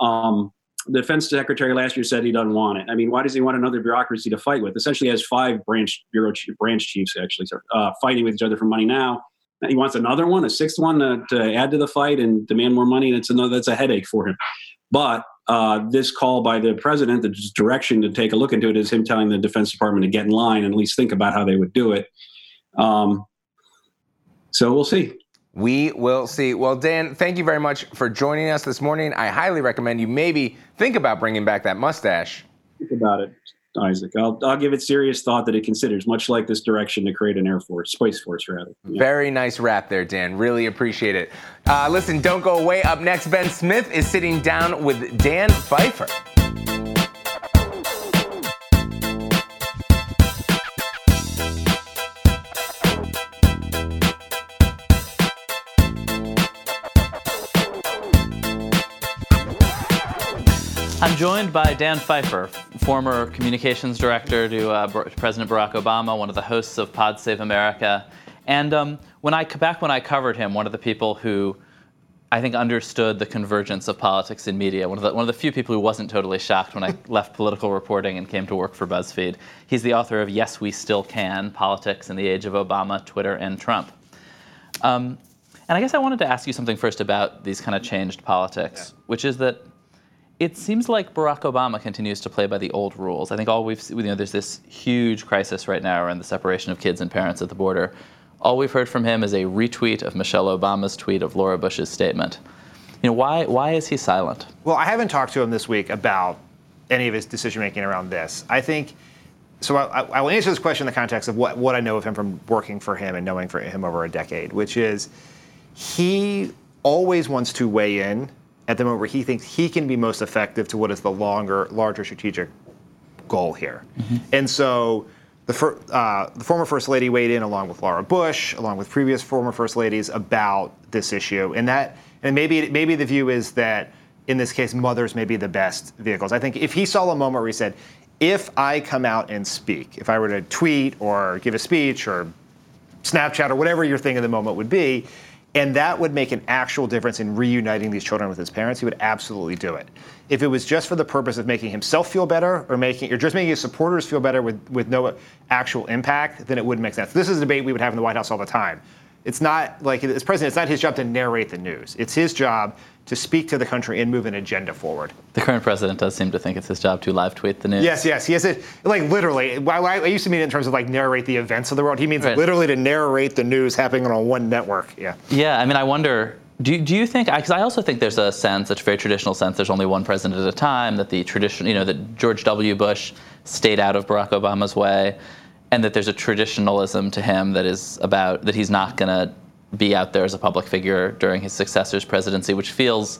Um, the defense secretary last year said he doesn't want it. I mean, why does he want another bureaucracy to fight with? Essentially, has five branch bureau branch chiefs actually uh, fighting with each other for money now he wants another one, a sixth one to, to add to the fight and demand more money. And it's another that's a headache for him. But uh, this call by the president, the direction to take a look into it, is him telling the Defense Department to get in line and at least think about how they would do it. Um, so we'll see. We will see. Well, Dan, thank you very much for joining us this morning. I highly recommend you maybe think about bringing back that mustache. Think about it. Isaac. I'll, I'll give it serious thought that it considers, much like this direction to create an Air Force, Space Force, rather. Yeah. Very nice wrap there, Dan. Really appreciate it. Uh, listen, don't go away. Up next, Ben Smith is sitting down with Dan Pfeiffer. I'm joined by Dan Pfeiffer, former communications director to uh, President Barack Obama, one of the hosts of Pod Save America. And um, when I back when I covered him, one of the people who I think, understood the convergence of politics and media. One of, the, one of the few people who wasn't totally shocked when I left political reporting and came to work for BuzzFeed. He's the author of Yes, We Still Can Politics in the Age of Obama, Twitter, and Trump. Um, and I guess I wanted to ask you something first about these kind of changed politics, yeah. which is that it seems like Barack Obama continues to play by the old rules. I think all we've you know there's this huge crisis right now around the separation of kids and parents at the border. All we've heard from him is a retweet of Michelle Obama's tweet of Laura Bush's statement. You know, why, why is he silent? Well, I haven't talked to him this week about any of his decision making around this. I think, so I, I, will answer this question in the context of what, what I know of him from working for him and knowing for him over a decade, which is he always wants to weigh in at the moment where he thinks he can be most effective to what is the longer, larger strategic goal here. Mm-hmm. And so the, fir- uh, the, former First Lady weighed in along with Laura Bush, along with previous former First Ladies, about this issue. And that, and maybe maybe the view is that in this case, mothers may be the best vehicles. I think if he saw a moment where he said, if I come out and speak, if I were to tweet or give a speech or Snapchat or whatever your thing in the moment would be, and that would make an actual difference in reuniting these children with his parents, he would absolutely do it. If it was just for the purpose of making himself feel better or making or just making his supporters feel better with, with no actual impact, then it wouldn't make sense. This is a debate we would have in the White House all the time. It's not like as president, it's not his job to narrate the news. It's his job to speak to the country and move an agenda forward. The current president does seem to think it's his job to live tweet the news. Yes, yes, he has it. Like literally, I, I used to mean it in terms of like narrate the events of the world. He means right. literally to narrate the news happening on one network. Yeah. Yeah, I mean, I wonder. Do, do you think? Because I also think there's a sense, a very traditional sense. There's only one president at a time. That the tradition, you know, that George W. Bush stayed out of Barack Obama's way, and that there's a traditionalism to him that is about that he's not going to be out there as a public figure during his successor's presidency, which feels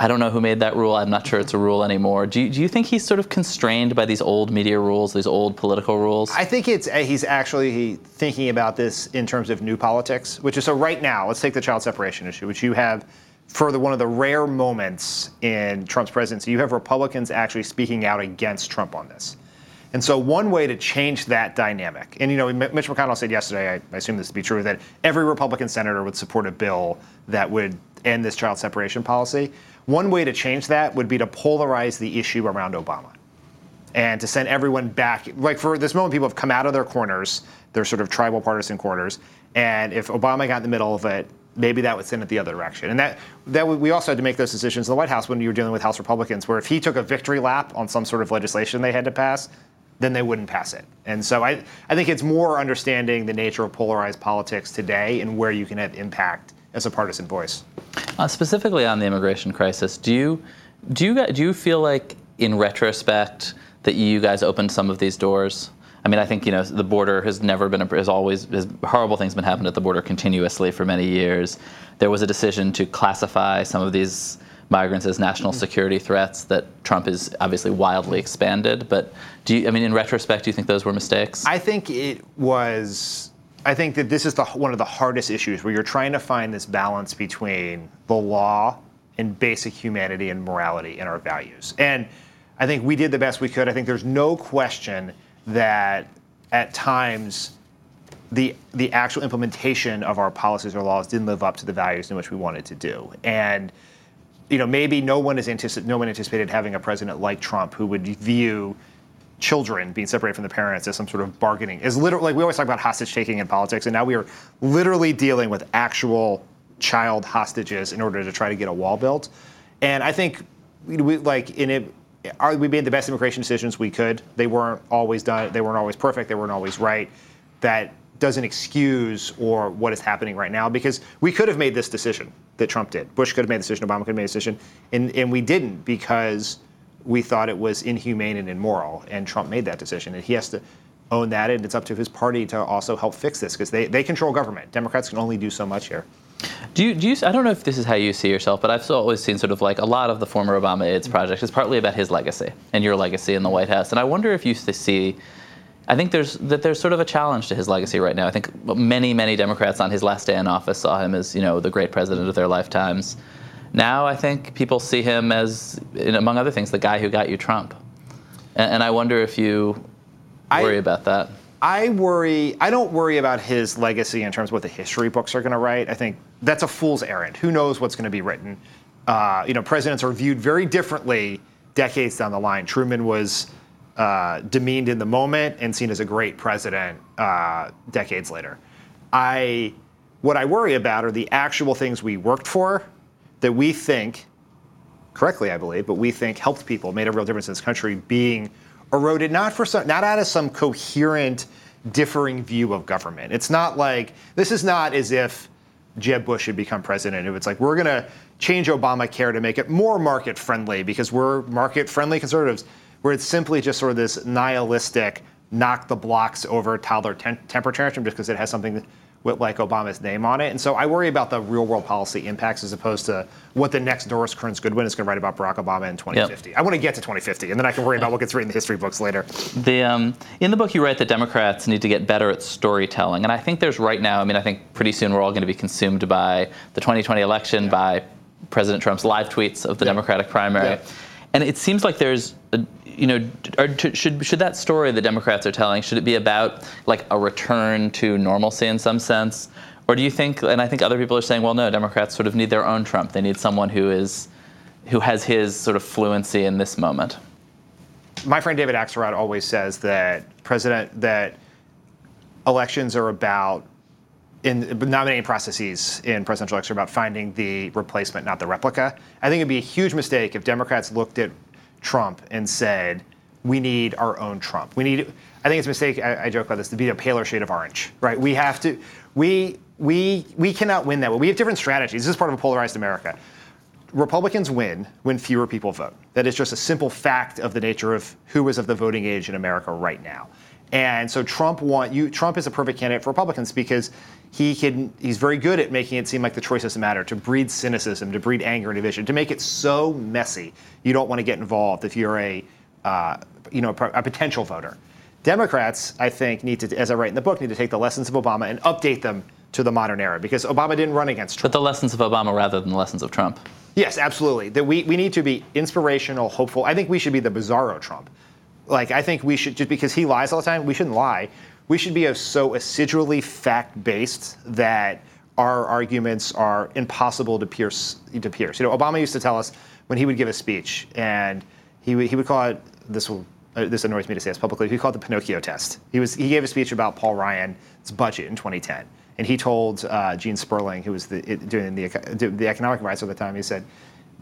I don't know who made that rule. I'm not sure it's a rule anymore. Do you, do you think he's sort of constrained by these old media rules, these old political rules? I think it's uh, he's actually thinking about this in terms of new politics, which is so right now. Let's take the child separation issue, which you have for the, one of the rare moments in Trump's presidency. You have Republicans actually speaking out against Trump on this. And so one way to change that dynamic, and you know, Mitch McConnell said yesterday, I, assume this to be true, that every Republican senator would support a bill that would end this child separation policy. One way to change that would be to polarize the issue around Obama and to send everyone back. Like for this moment, people have come out of their corners, their sort of tribal partisan corners. And if Obama got in the middle of it, maybe that would send it the other direction. And that that we also had to make those decisions in the White House when you were dealing with House Republicans, where if he took a victory lap on some sort of legislation they had to pass, then they wouldn't pass it. And so I, I think it's more understanding the nature of polarized politics today and where you can have impact as a partisan voice. Uh, specifically on the immigration crisis, do you do you do you feel like in retrospect that you guys opened some of these doors? I mean, I think you know the border has never been a, has always has, horrible things been happening at the border continuously for many years. There was a decision to classify some of these migrants as national hmm. security threats that Trump has obviously wildly expanded. But do you, I mean, in retrospect, do you think those were mistakes? I think it was. I think that this is the, one of the hardest issues where you're trying to find this balance between the law and basic humanity and morality and our values. And I think we did the best we could. I think there's no question that at times the the actual implementation of our policies or laws didn't live up to the values in which we wanted to do. And you know, maybe no one is anticip- no one anticipated having a president like Trump who would view children being separated from the parents as some sort of bargaining. Is literally like we always talk about hostage taking in politics, and now we are literally dealing with actual child hostages in order to try to get a wall built. And I think we like in it. Are, we made the best immigration decisions we could. They weren't always done. They weren't always perfect. They weren't always right. That doesn't excuse or what is happening right now because we could have made this decision that Trump did. Bush could have made the decision, Obama could have made a decision, and, and we didn't because we thought it was inhumane and immoral, and Trump made that decision, and he has to own that, and it's up to his party to also help fix this because they, they control government. Democrats can only do so much here. Do you, do you, I don't know if this is how you see yourself, but I've always seen sort of like a lot of the former Obama aides project is partly about his legacy and your legacy in the White House. And I wonder if you see I think there's that there's sort of a challenge to his legacy right now. I think many many Democrats on his last day in office saw him as you know the great president of their lifetimes. Now I think people see him as, among other things, the guy who got you Trump, and, and I wonder if you worry I, about that. I worry. I don't worry about his legacy in terms of what the history books are going to write. I think that's a fool's errand. Who knows what's going to be written? Uh, you know, presidents are viewed very differently decades down the line. Truman was uh, demeaned in the moment and seen as a great president uh, decades later. I, what I worry about are the actual things we worked for that we think, correctly I believe, but we think helped people, made a real difference in this country, being eroded not for some, not out of some coherent, differing view of government. It's not like this is not as if Jeb Bush had become president. If It's like we're going to change Obamacare to make it more market friendly because we're market friendly conservatives. Where it's simply just sort of this nihilistic knock the blocks over toddler tem- temper tantrum just because it has something with like Obama's name on it. And so I worry about the real world policy impacts as opposed to what the next Doris Kearns Goodwin is going to write about Barack Obama in 2050. Yep. I want to get to 2050, and then I can worry about what gets written in the history books later. The, um, in the book, you write that Democrats need to get better at storytelling. And I think there's right now, I mean, I think pretty soon we're all going to be consumed by the 2020 election, yeah. by President Trump's live tweets of the yeah. Democratic primary. Yeah. And it seems like there's a, you know, should should that story the Democrats are telling should it be about like a return to normalcy in some sense, or do you think? And I think other people are saying, well, no, Democrats sort of need their own Trump. They need someone who is who has his sort of fluency in this moment. My friend David Axelrod always says that president that elections are about in nominating processes in presidential elections are about finding the replacement, not the replica. I think it'd be a huge mistake if Democrats looked at Trump and said, we need our own Trump. We need, I think it's a mistake, I, I joke about this, to be a paler shade of orange, right? We have to, we, we, we cannot win that way. We have different strategies. This is part of a polarized America. Republicans win when fewer people vote. That is just a simple fact of the nature of who is of the voting age in America right now. And so Trump want you Trump is a perfect candidate for Republicans because he can he's very good at making it seem like the choice doesn't matter, to breed cynicism, to breed anger and division, to make it so messy you don't want to get involved if you're a uh, you know a potential voter. Democrats, I think, need to, as I write in the book, need to take the lessons of Obama and update them to the modern era because Obama didn't run against Trump. But the lessons of Obama rather than the lessons of Trump. Yes, absolutely. That we, we need to be inspirational, hopeful. I think we should be the bizarro Trump. Like, I think we should, just because he lies all the time, we shouldn't lie. We should be so assiduously fact based that our arguments are impossible to pierce. To pierce. You know, Obama used to tell us when he would give a speech, and he, he would call it, this uh, this annoys me to say this publicly. He called it the Pinocchio test. He was he gave a speech about Paul Ryan's budget in 2010, and he told uh, Gene Sperling, who was the, doing the the economic advisor at the time, he said,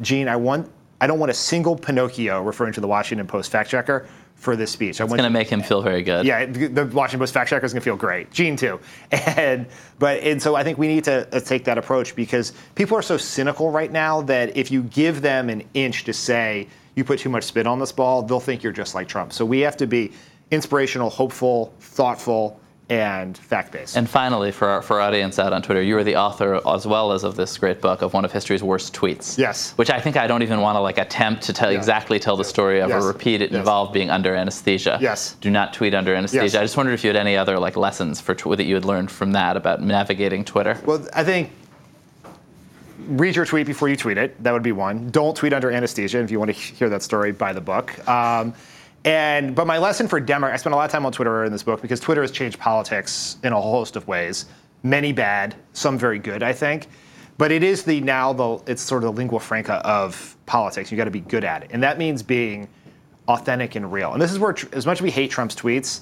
"Gene, I want I don't want a single Pinocchio referring to the Washington Post fact checker for this speech. It's going to make him feel very good. Yeah, the Washington Post fact checker is going to feel great. Gene too, and but and so I think we need to uh, take that approach because people are so cynical right now that if you give them an inch to say you put too much spin on this ball, they'll think you're just like Trump. So we have to be inspirational, hopeful, thoughtful, and fact-based. And finally, for our, for our audience out on Twitter, you are the author, as well as of this great book, of one of history's worst tweets. Yes. Which I think I don't even want to like attempt to tell yeah. exactly tell the story of yes. or repeat. It yes. involved being under anesthesia. Yes. Do not tweet under anesthesia. Yes. I just wondered if you had any other like lessons for tw- that you had learned from that about navigating Twitter. Well, I think read your tweet before you tweet it. That would be one. Don't tweet under anesthesia. If you want to hear that story, buy the book. Um, and but my lesson for Democrats, I spent a lot of time on Twitter in this book because Twitter has changed politics in a whole host of ways. Many bad, some very good, I think. But it is the now the it's sort of the lingua franca of politics. You got to be good at it, and that means being authentic and real. And this is where, as much as we hate Trump's tweets,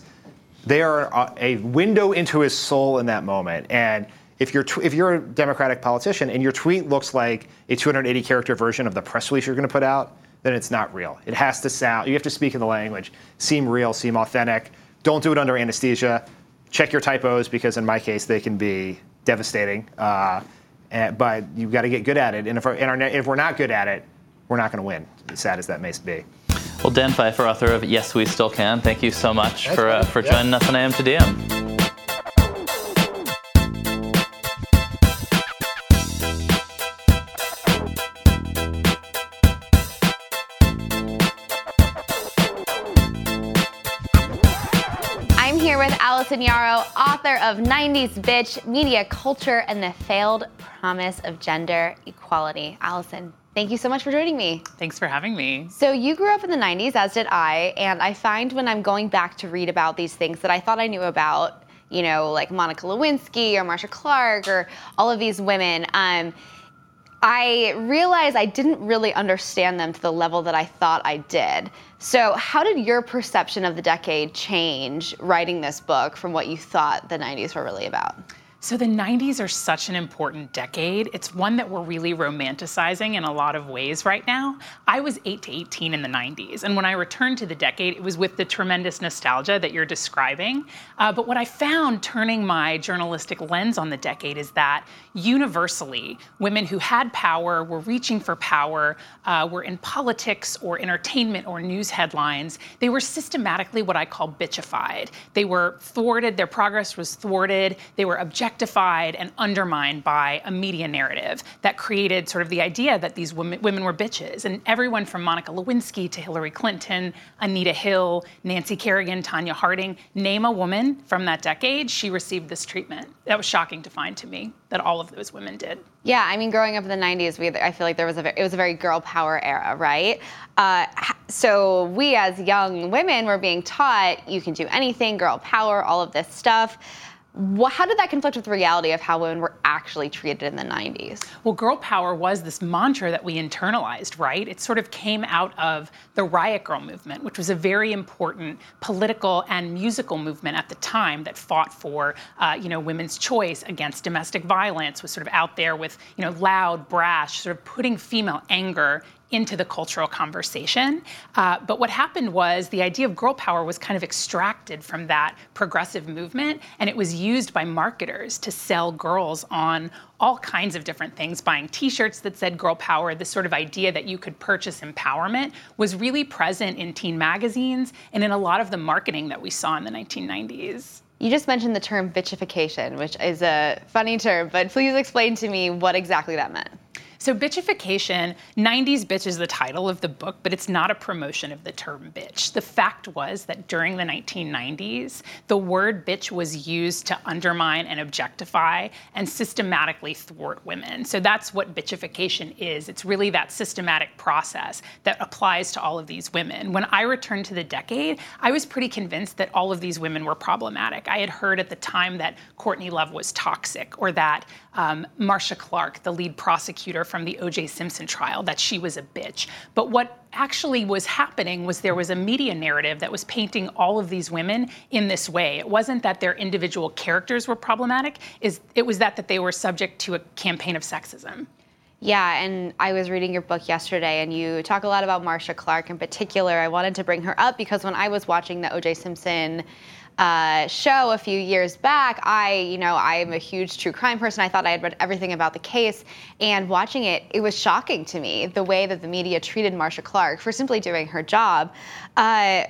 they are a window into his soul in that moment. And if you're if you're a Democratic politician and your tweet looks like a 280 character version of the press release you're going to put out, then it's not real. It has to sound, you have to speak in the language, seem real, seem authentic. Don't do it under anesthesia. Check your typos because in my case, they can be devastating. Uh, and, but you've got to get good at it. And if, we're, and if we're not good at it, we're not going to win, as sad as that may be. Well, Dan Pfeiffer, author of Yes, We Still Can, thank you so much for, uh, for joining us on AM to DM. Allison author of 90s Bitch, Media Culture, and the Failed Promise of Gender Equality. Allison, Thank you so much for joining me. Thanks for having me. So, you grew up in the 90s, as did I, and I find when I'm going back to read about these things that I thought I knew about, you know, like Monica Lewinsky or Marcia Clark or all of these women, um, I realized I didn't really understand them to the level that I thought I did. So, how did your perception of the decade change writing this book from what you thought the 90s were really about? So the 90s are such an important decade. It's one that we're really romanticizing in a lot of ways right now. I was 8 to 18 in the 90s, and when I returned to the decade, it was with the tremendous nostalgia that you're describing. Uh, but what I found turning my journalistic lens on the decade is that universally, women who had power, were reaching for power, uh, were in politics or entertainment or news headlines, they were systematically what I call bitchified. They were thwarted, their progress was thwarted, they were objectified objectified and undermined by a media narrative that created sort of the idea that these women, women were bitches. And everyone from Monica Lewinsky to Hillary Clinton, Anita Hill, Nancy Kerrigan, Tonya Harding, name a woman from that decade, she received this treatment. That was shocking to find to me that all of those women did. Yeah, I mean, growing up in the '90s, we I feel like there was a it was a very girl power era, right? Uh, so we as young women were being taught you can do anything, girl power, all of this stuff how did that conflict with the reality of how women were actually treated in the 90s? Well, girl power was this mantra that we internalized, right? It sort of came out of the Riot Grrrl movement, which was a very important political and musical movement at the time that fought for, uh, you know, women's choice against domestic violence, was sort of out there with, you know, loud, brash, sort of putting female anger into the cultural conversation. Uh, but what happened was the idea of girl power was kind of extracted from that progressive movement, and it was used by marketers to sell girls on all kinds of different things. Buying t shirts that said girl power, this sort of idea that you could purchase empowerment was really present in teen magazines and in a lot of the marketing that we saw in the 1990s. You just mentioned the term bitchification, which is a funny term, but please explain to me what exactly that meant. So, bitchification, 90s bitch is the title of the book, but it's not a promotion of the term bitch. The fact was that during the 1990s, the word bitch was used to undermine and objectify and systematically thwart women. So, that's what bitchification is. It's really that systematic process that applies to all of these women. When I returned to the decade, I was pretty convinced that all of these women were problematic. I had heard at the time that Courtney Love was toxic or that um, Marcia Clark, the lead prosecutor from the O.J. Simpson trial, that she was a bitch. But what actually was happening was there was a media narrative that was painting all of these women in this way. It wasn't that their individual characters were problematic, is it was that that they were subject to a campaign of sexism. Yeah, and I was reading your book yesterday, and you talk a lot about Marcia Clark in particular. I wanted to bring her up because when I was watching the O.J. Simpson uh, show a few years back, I, you know, I'm a huge true crime person. I thought I had read everything about the case, and watching it, it was shocking to me the way that the media treated Marcia Clark for simply doing her job. Uh,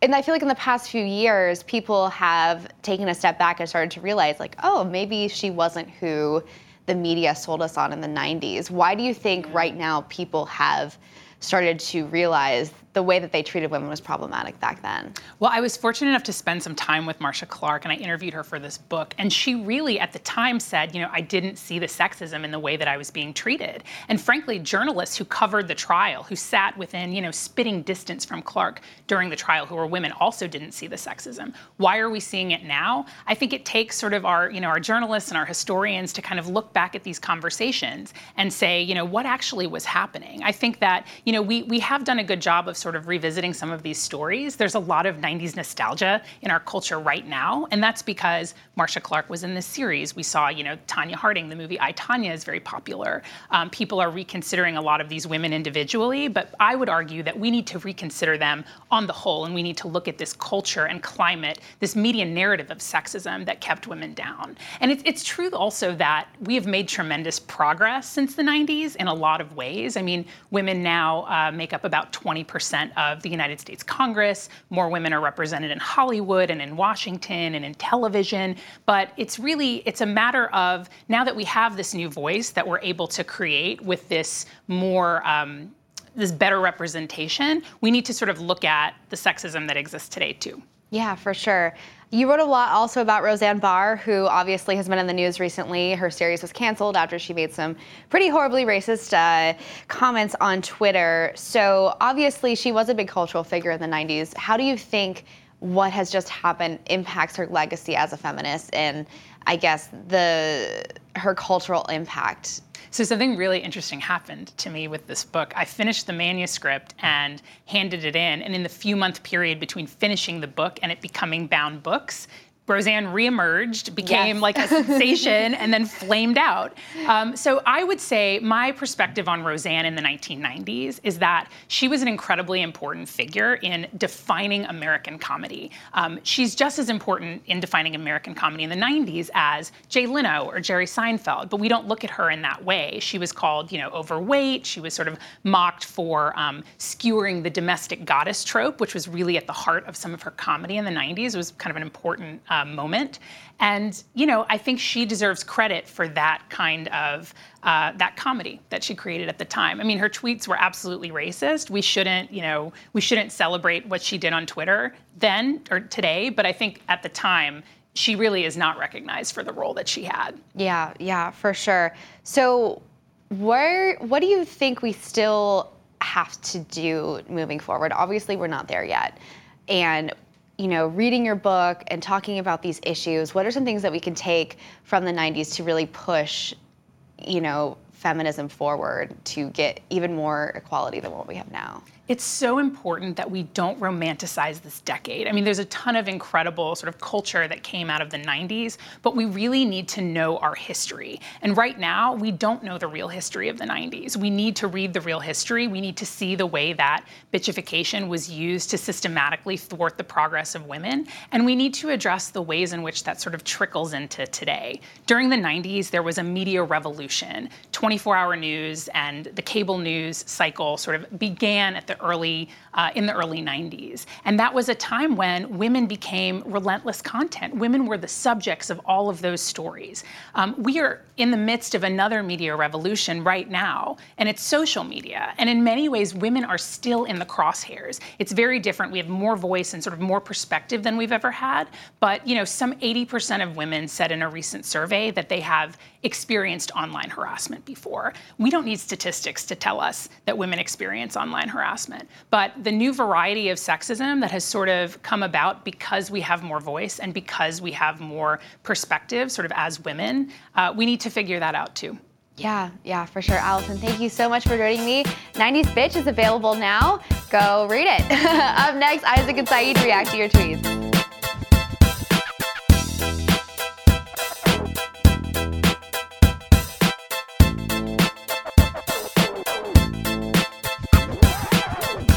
and I feel like in the past few years, people have taken a step back and started to realize, like, oh, maybe she wasn't who the media sold us on in the 90s. Why do you think right now people have started to realize the way that they treated women was problematic back then. Well, I was fortunate enough to spend some time with Marcia Clark, and I interviewed her for this book. And she really, at the time, said, you know, I didn't see the sexism in the way that I was being treated. And frankly, journalists who covered the trial, who sat within, you know, spitting distance from Clark during the trial, who were women, also didn't see the sexism. Why are we seeing it now? I think it takes sort of our, you know, our journalists and our historians to kind of look back at these conversations and say, you know, what actually was happening. I think that, you know, we we have done a good job of sort of revisiting some of these stories. There's a lot of 90s nostalgia in our culture right now, and that's because Marcia Clark was in this series. We saw, you know, Tonya Harding, the movie I, Tonya is very popular. Um, people are reconsidering a lot of these women individually, but I would argue that we need to reconsider them on the whole, and we need to look at this culture and climate, this media narrative of sexism that kept women down. And it's, it's true also that we have made tremendous progress since the 90s in a lot of ways. I mean, women now uh, make up about 20% of the United States Congress. More women are represented in Hollywood and in Washington and in television. But it's really it's a matter of now that we have this new voice that we're able to create with this more um, this better representation, we need to sort of look at the sexism that exists today too. Yeah, for sure. You wrote a lot also about Roseanne Barr, who obviously has been in the news recently. Her series was canceled after she made some pretty horribly racist uh, comments on Twitter. So obviously, she was a big cultural figure in the 90s. How do you think what has just happened impacts her legacy as a feminist and I guess the her cultural impact so something really interesting happened to me with this book. I finished the manuscript and handed it in, and in the few month period between finishing the book and it becoming bound books, Roseanne reemerged, became yes. like a sensation, and then flamed out. Um, so I would say my perspective on Roseanne in the 1990s is that she was an incredibly important figure in defining American comedy. Um, she's just as important in defining American comedy in the 90s as Jay Leno or Jerry Seinfeld, but we don't look at her in that way. She was called, you know, overweight. She was sort of mocked for um, skewering the domestic goddess trope, which was really at the heart of some of her comedy in the 90s. It was kind of an important uh, moment. And you know, I think she deserves credit for that kind of uh, that comedy that she created at the time. I mean, her tweets were absolutely racist. We shouldn't, you know, we shouldn't celebrate what she did on Twitter then or today. But I think at the time, she really is not recognized for the role that she had. Yeah, yeah, for sure. So, where, what do you think we still have to do moving forward? Obviously, we're not there yet. And you know, reading your book and talking about these issues, what are some things that we can take from the 90s to really push, you know, feminism forward to get even more equality than what we have now? It's so important that we don't romanticize this decade. I mean, there's a ton of incredible sort of culture that came out of the 90s, but we really need to know our history. And right now, we don't know the real history of the 90s. We need to read the real history. We need to see the way that bitchification was used to systematically thwart the progress of women. And we need to address the ways in which that sort of trickles into today. During the 90s, there was a media revolution. 24 hour news and the cable news cycle sort of began at the the early uh, in the early 90s. And that was a time when women became relentless content. Women were the subjects of all of those stories. Um, we are in the midst of another media revolution right now, and it's social media. And in many ways, women are still in the crosshairs. It's very different. We have more voice and sort of more perspective than we've ever had. But you know, some 80% of women said in a recent survey that they have experienced online harassment before. We don't need statistics to tell us that women experience online harassment. But the new variety of sexism that has sort of come about because we have more voice and because we have more perspective, sort of as women, uh, we need to figure that out too. Yeah, yeah, for sure. Allison, thank you so much for joining me. 90s Bitch is available now. Go read it. Up next, Isaac and Saeed react to your tweets.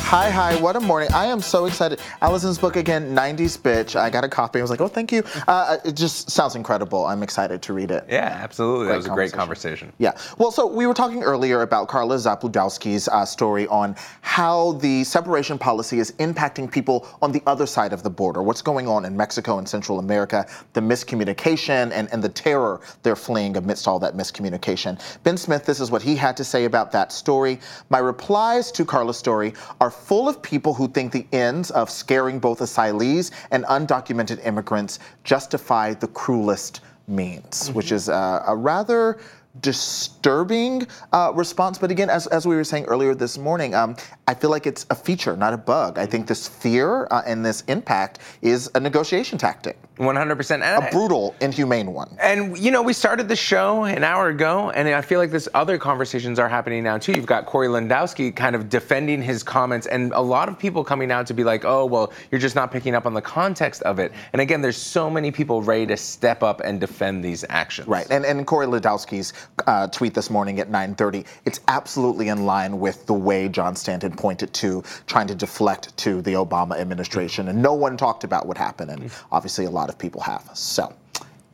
Hi, hi, what a morning. I am so excited. Allison's book again, 90s Bitch. I got a copy. I was like, oh, thank you. Uh, it just sounds incredible. I'm excited to read it. Yeah, absolutely. Great that was a great conversation. Yeah. Well, so we were talking earlier about Karla Zabludovsky's uh, story on how the separation policy is impacting people on the other side of the border. What's going on in Mexico and Central America, the miscommunication and, and the terror they're fleeing amidst all that miscommunication. Ben Smith, this is what he had to say about that story. My replies to Karla's story are full of people who think the ends of scaring both asylees and undocumented immigrants justify the cruelest means, mm-hmm. which is a, a rather disturbing uh, response. But again, as, as we were saying earlier this morning, um, I feel like it's a feature, not a bug. I think this fear uh, and this impact is a negotiation tactic. 100%. A brutal, inhumane one. And, you know, we started the show an hour ago, and I feel like this other conversations are happening now, too. You've got Corey Lewandowski kind of defending his comments, and a lot of people coming out to be like, oh, well, you're just not picking up on the context of it. And again, there's so many people ready to step up and defend these actions. Right. And, and Corey Lewandowski's uh, tweet this morning at 9:30. It's absolutely in line with the way John Stanton pointed to trying to deflect to the Obama administration, and no one talked about what happened, and obviously a lot of people have. So.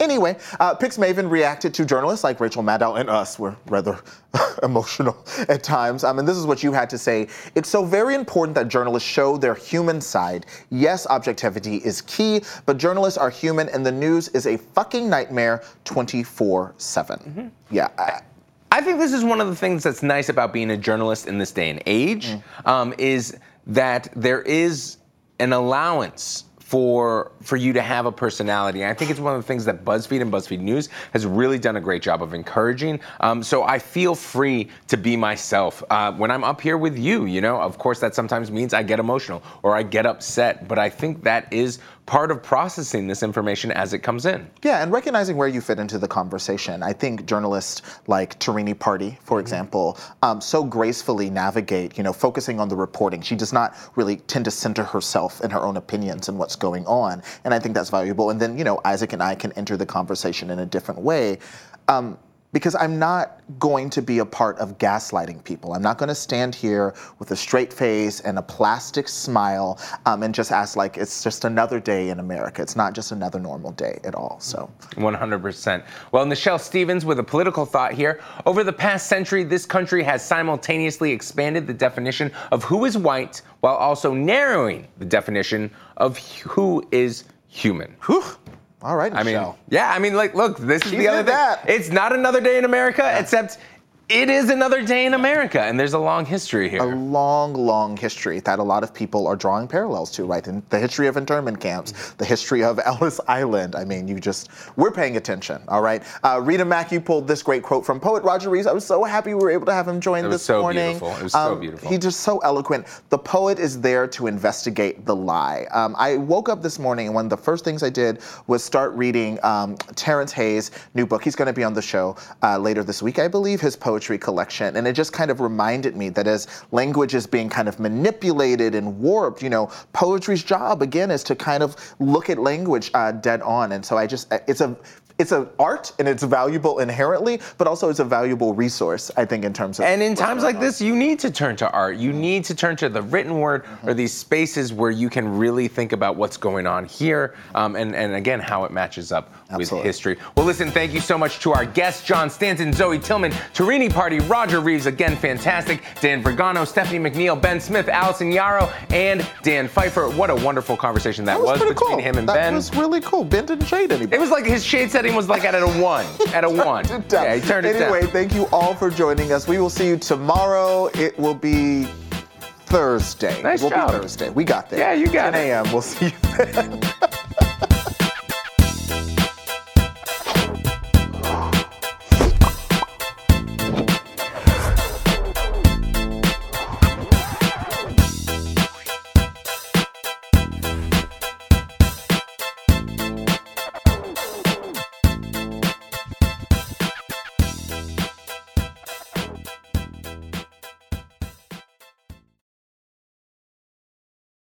Anyway, uh, Pix Maven reacted to journalists like Rachel Maddow and us. We're rather emotional at times. Um, and this is what you had to say. It's so very important that journalists show their human side. Yes, objectivity is key, but journalists are human, and the news is a fucking nightmare 24 7. Mm-hmm. Yeah. I, I think this is one of the things that's nice about being a journalist in this day and age, mm. um, is that there is an allowance for for you to have a personality. And I think it's one of the things that BuzzFeed and BuzzFeed News has really done a great job of encouraging. Um, so I feel free to be myself uh, when I'm up here with you. You know, of course, that sometimes means I get emotional or I get upset, but I think that is part of processing this information as it comes in. Yeah, and recognizing where you fit into the conversation. I think journalists like Tarini Parti, for Mm-hmm. example, um, so gracefully navigate, you know, focusing on the reporting. She does not really tend to center herself in her own opinions and what's going on. And I think that's valuable. And then, you know, Isaac and I can enter the conversation in a different way. Um, because I'm not going to be a part of gaslighting people. I'm not going to stand here with a straight face and a plastic smile um, and just ask like it's just another day in America. It's not just another normal day at all. So 100%. Well, Nichelle Stevens with a political thought here. Over the past century, this country has simultaneously expanded the definition of who is white while also narrowing the definition of who is human. Whew. All right, I mean, yeah, I mean, like, look, this is She the other thing. that. It's not another day in America, except it is another day in America, and there's a long history here. a long, long history that a lot of people are drawing parallels to, right? In the history of internment camps, the history of Ellis Island. I mean, you just, we're paying attention, all right? Uh, Rita Mack, you pulled this great quote from poet Roger Reeves. I was so happy we were able to have him join It was this so morning. Um, beautiful. It was so beautiful. He's just so eloquent. The poet is there to investigate the lie. Um, I woke up this morning and one of the first things I did was start reading um, Terrence Hayes' new book. He's going to be on the show uh, later this week, I believe, his poetry collection. And it just kind of reminded me that as language is being kind of manipulated and warped, you know, poetry's job again is to kind of look at language uh, dead on. And so I just, it's a, it's an art and it's valuable inherently, but also it's a valuable resource, I think, in terms of. And in times like on. this, you need to turn to art. You need to turn to the written word or these spaces where you can really think about what's going on here um, and, and again, how it matches up Absolutely. with history. Well, listen, thank you so much to our guests, John Stanton, Zoe Tillman, Tarini Parti, Roger Reeves, again, fantastic, Dan Vergano, Stephanie McNeal, Ben Smith, Allison Yarrow, and Dan Pfeiffer. What a wonderful conversation that, That was, pretty between cool. him and that Ben. That was really cool. Ben didn't shade anybody. it was like his shade setting was like at a one, at a one. It down. Yeah, he turned it anyway, down. thank you all for joining us. We will see you tomorrow. It will be Thursday. Nice it will job. Thursday. We got there. Yeah, you got 10 it. a.m. We'll see you then.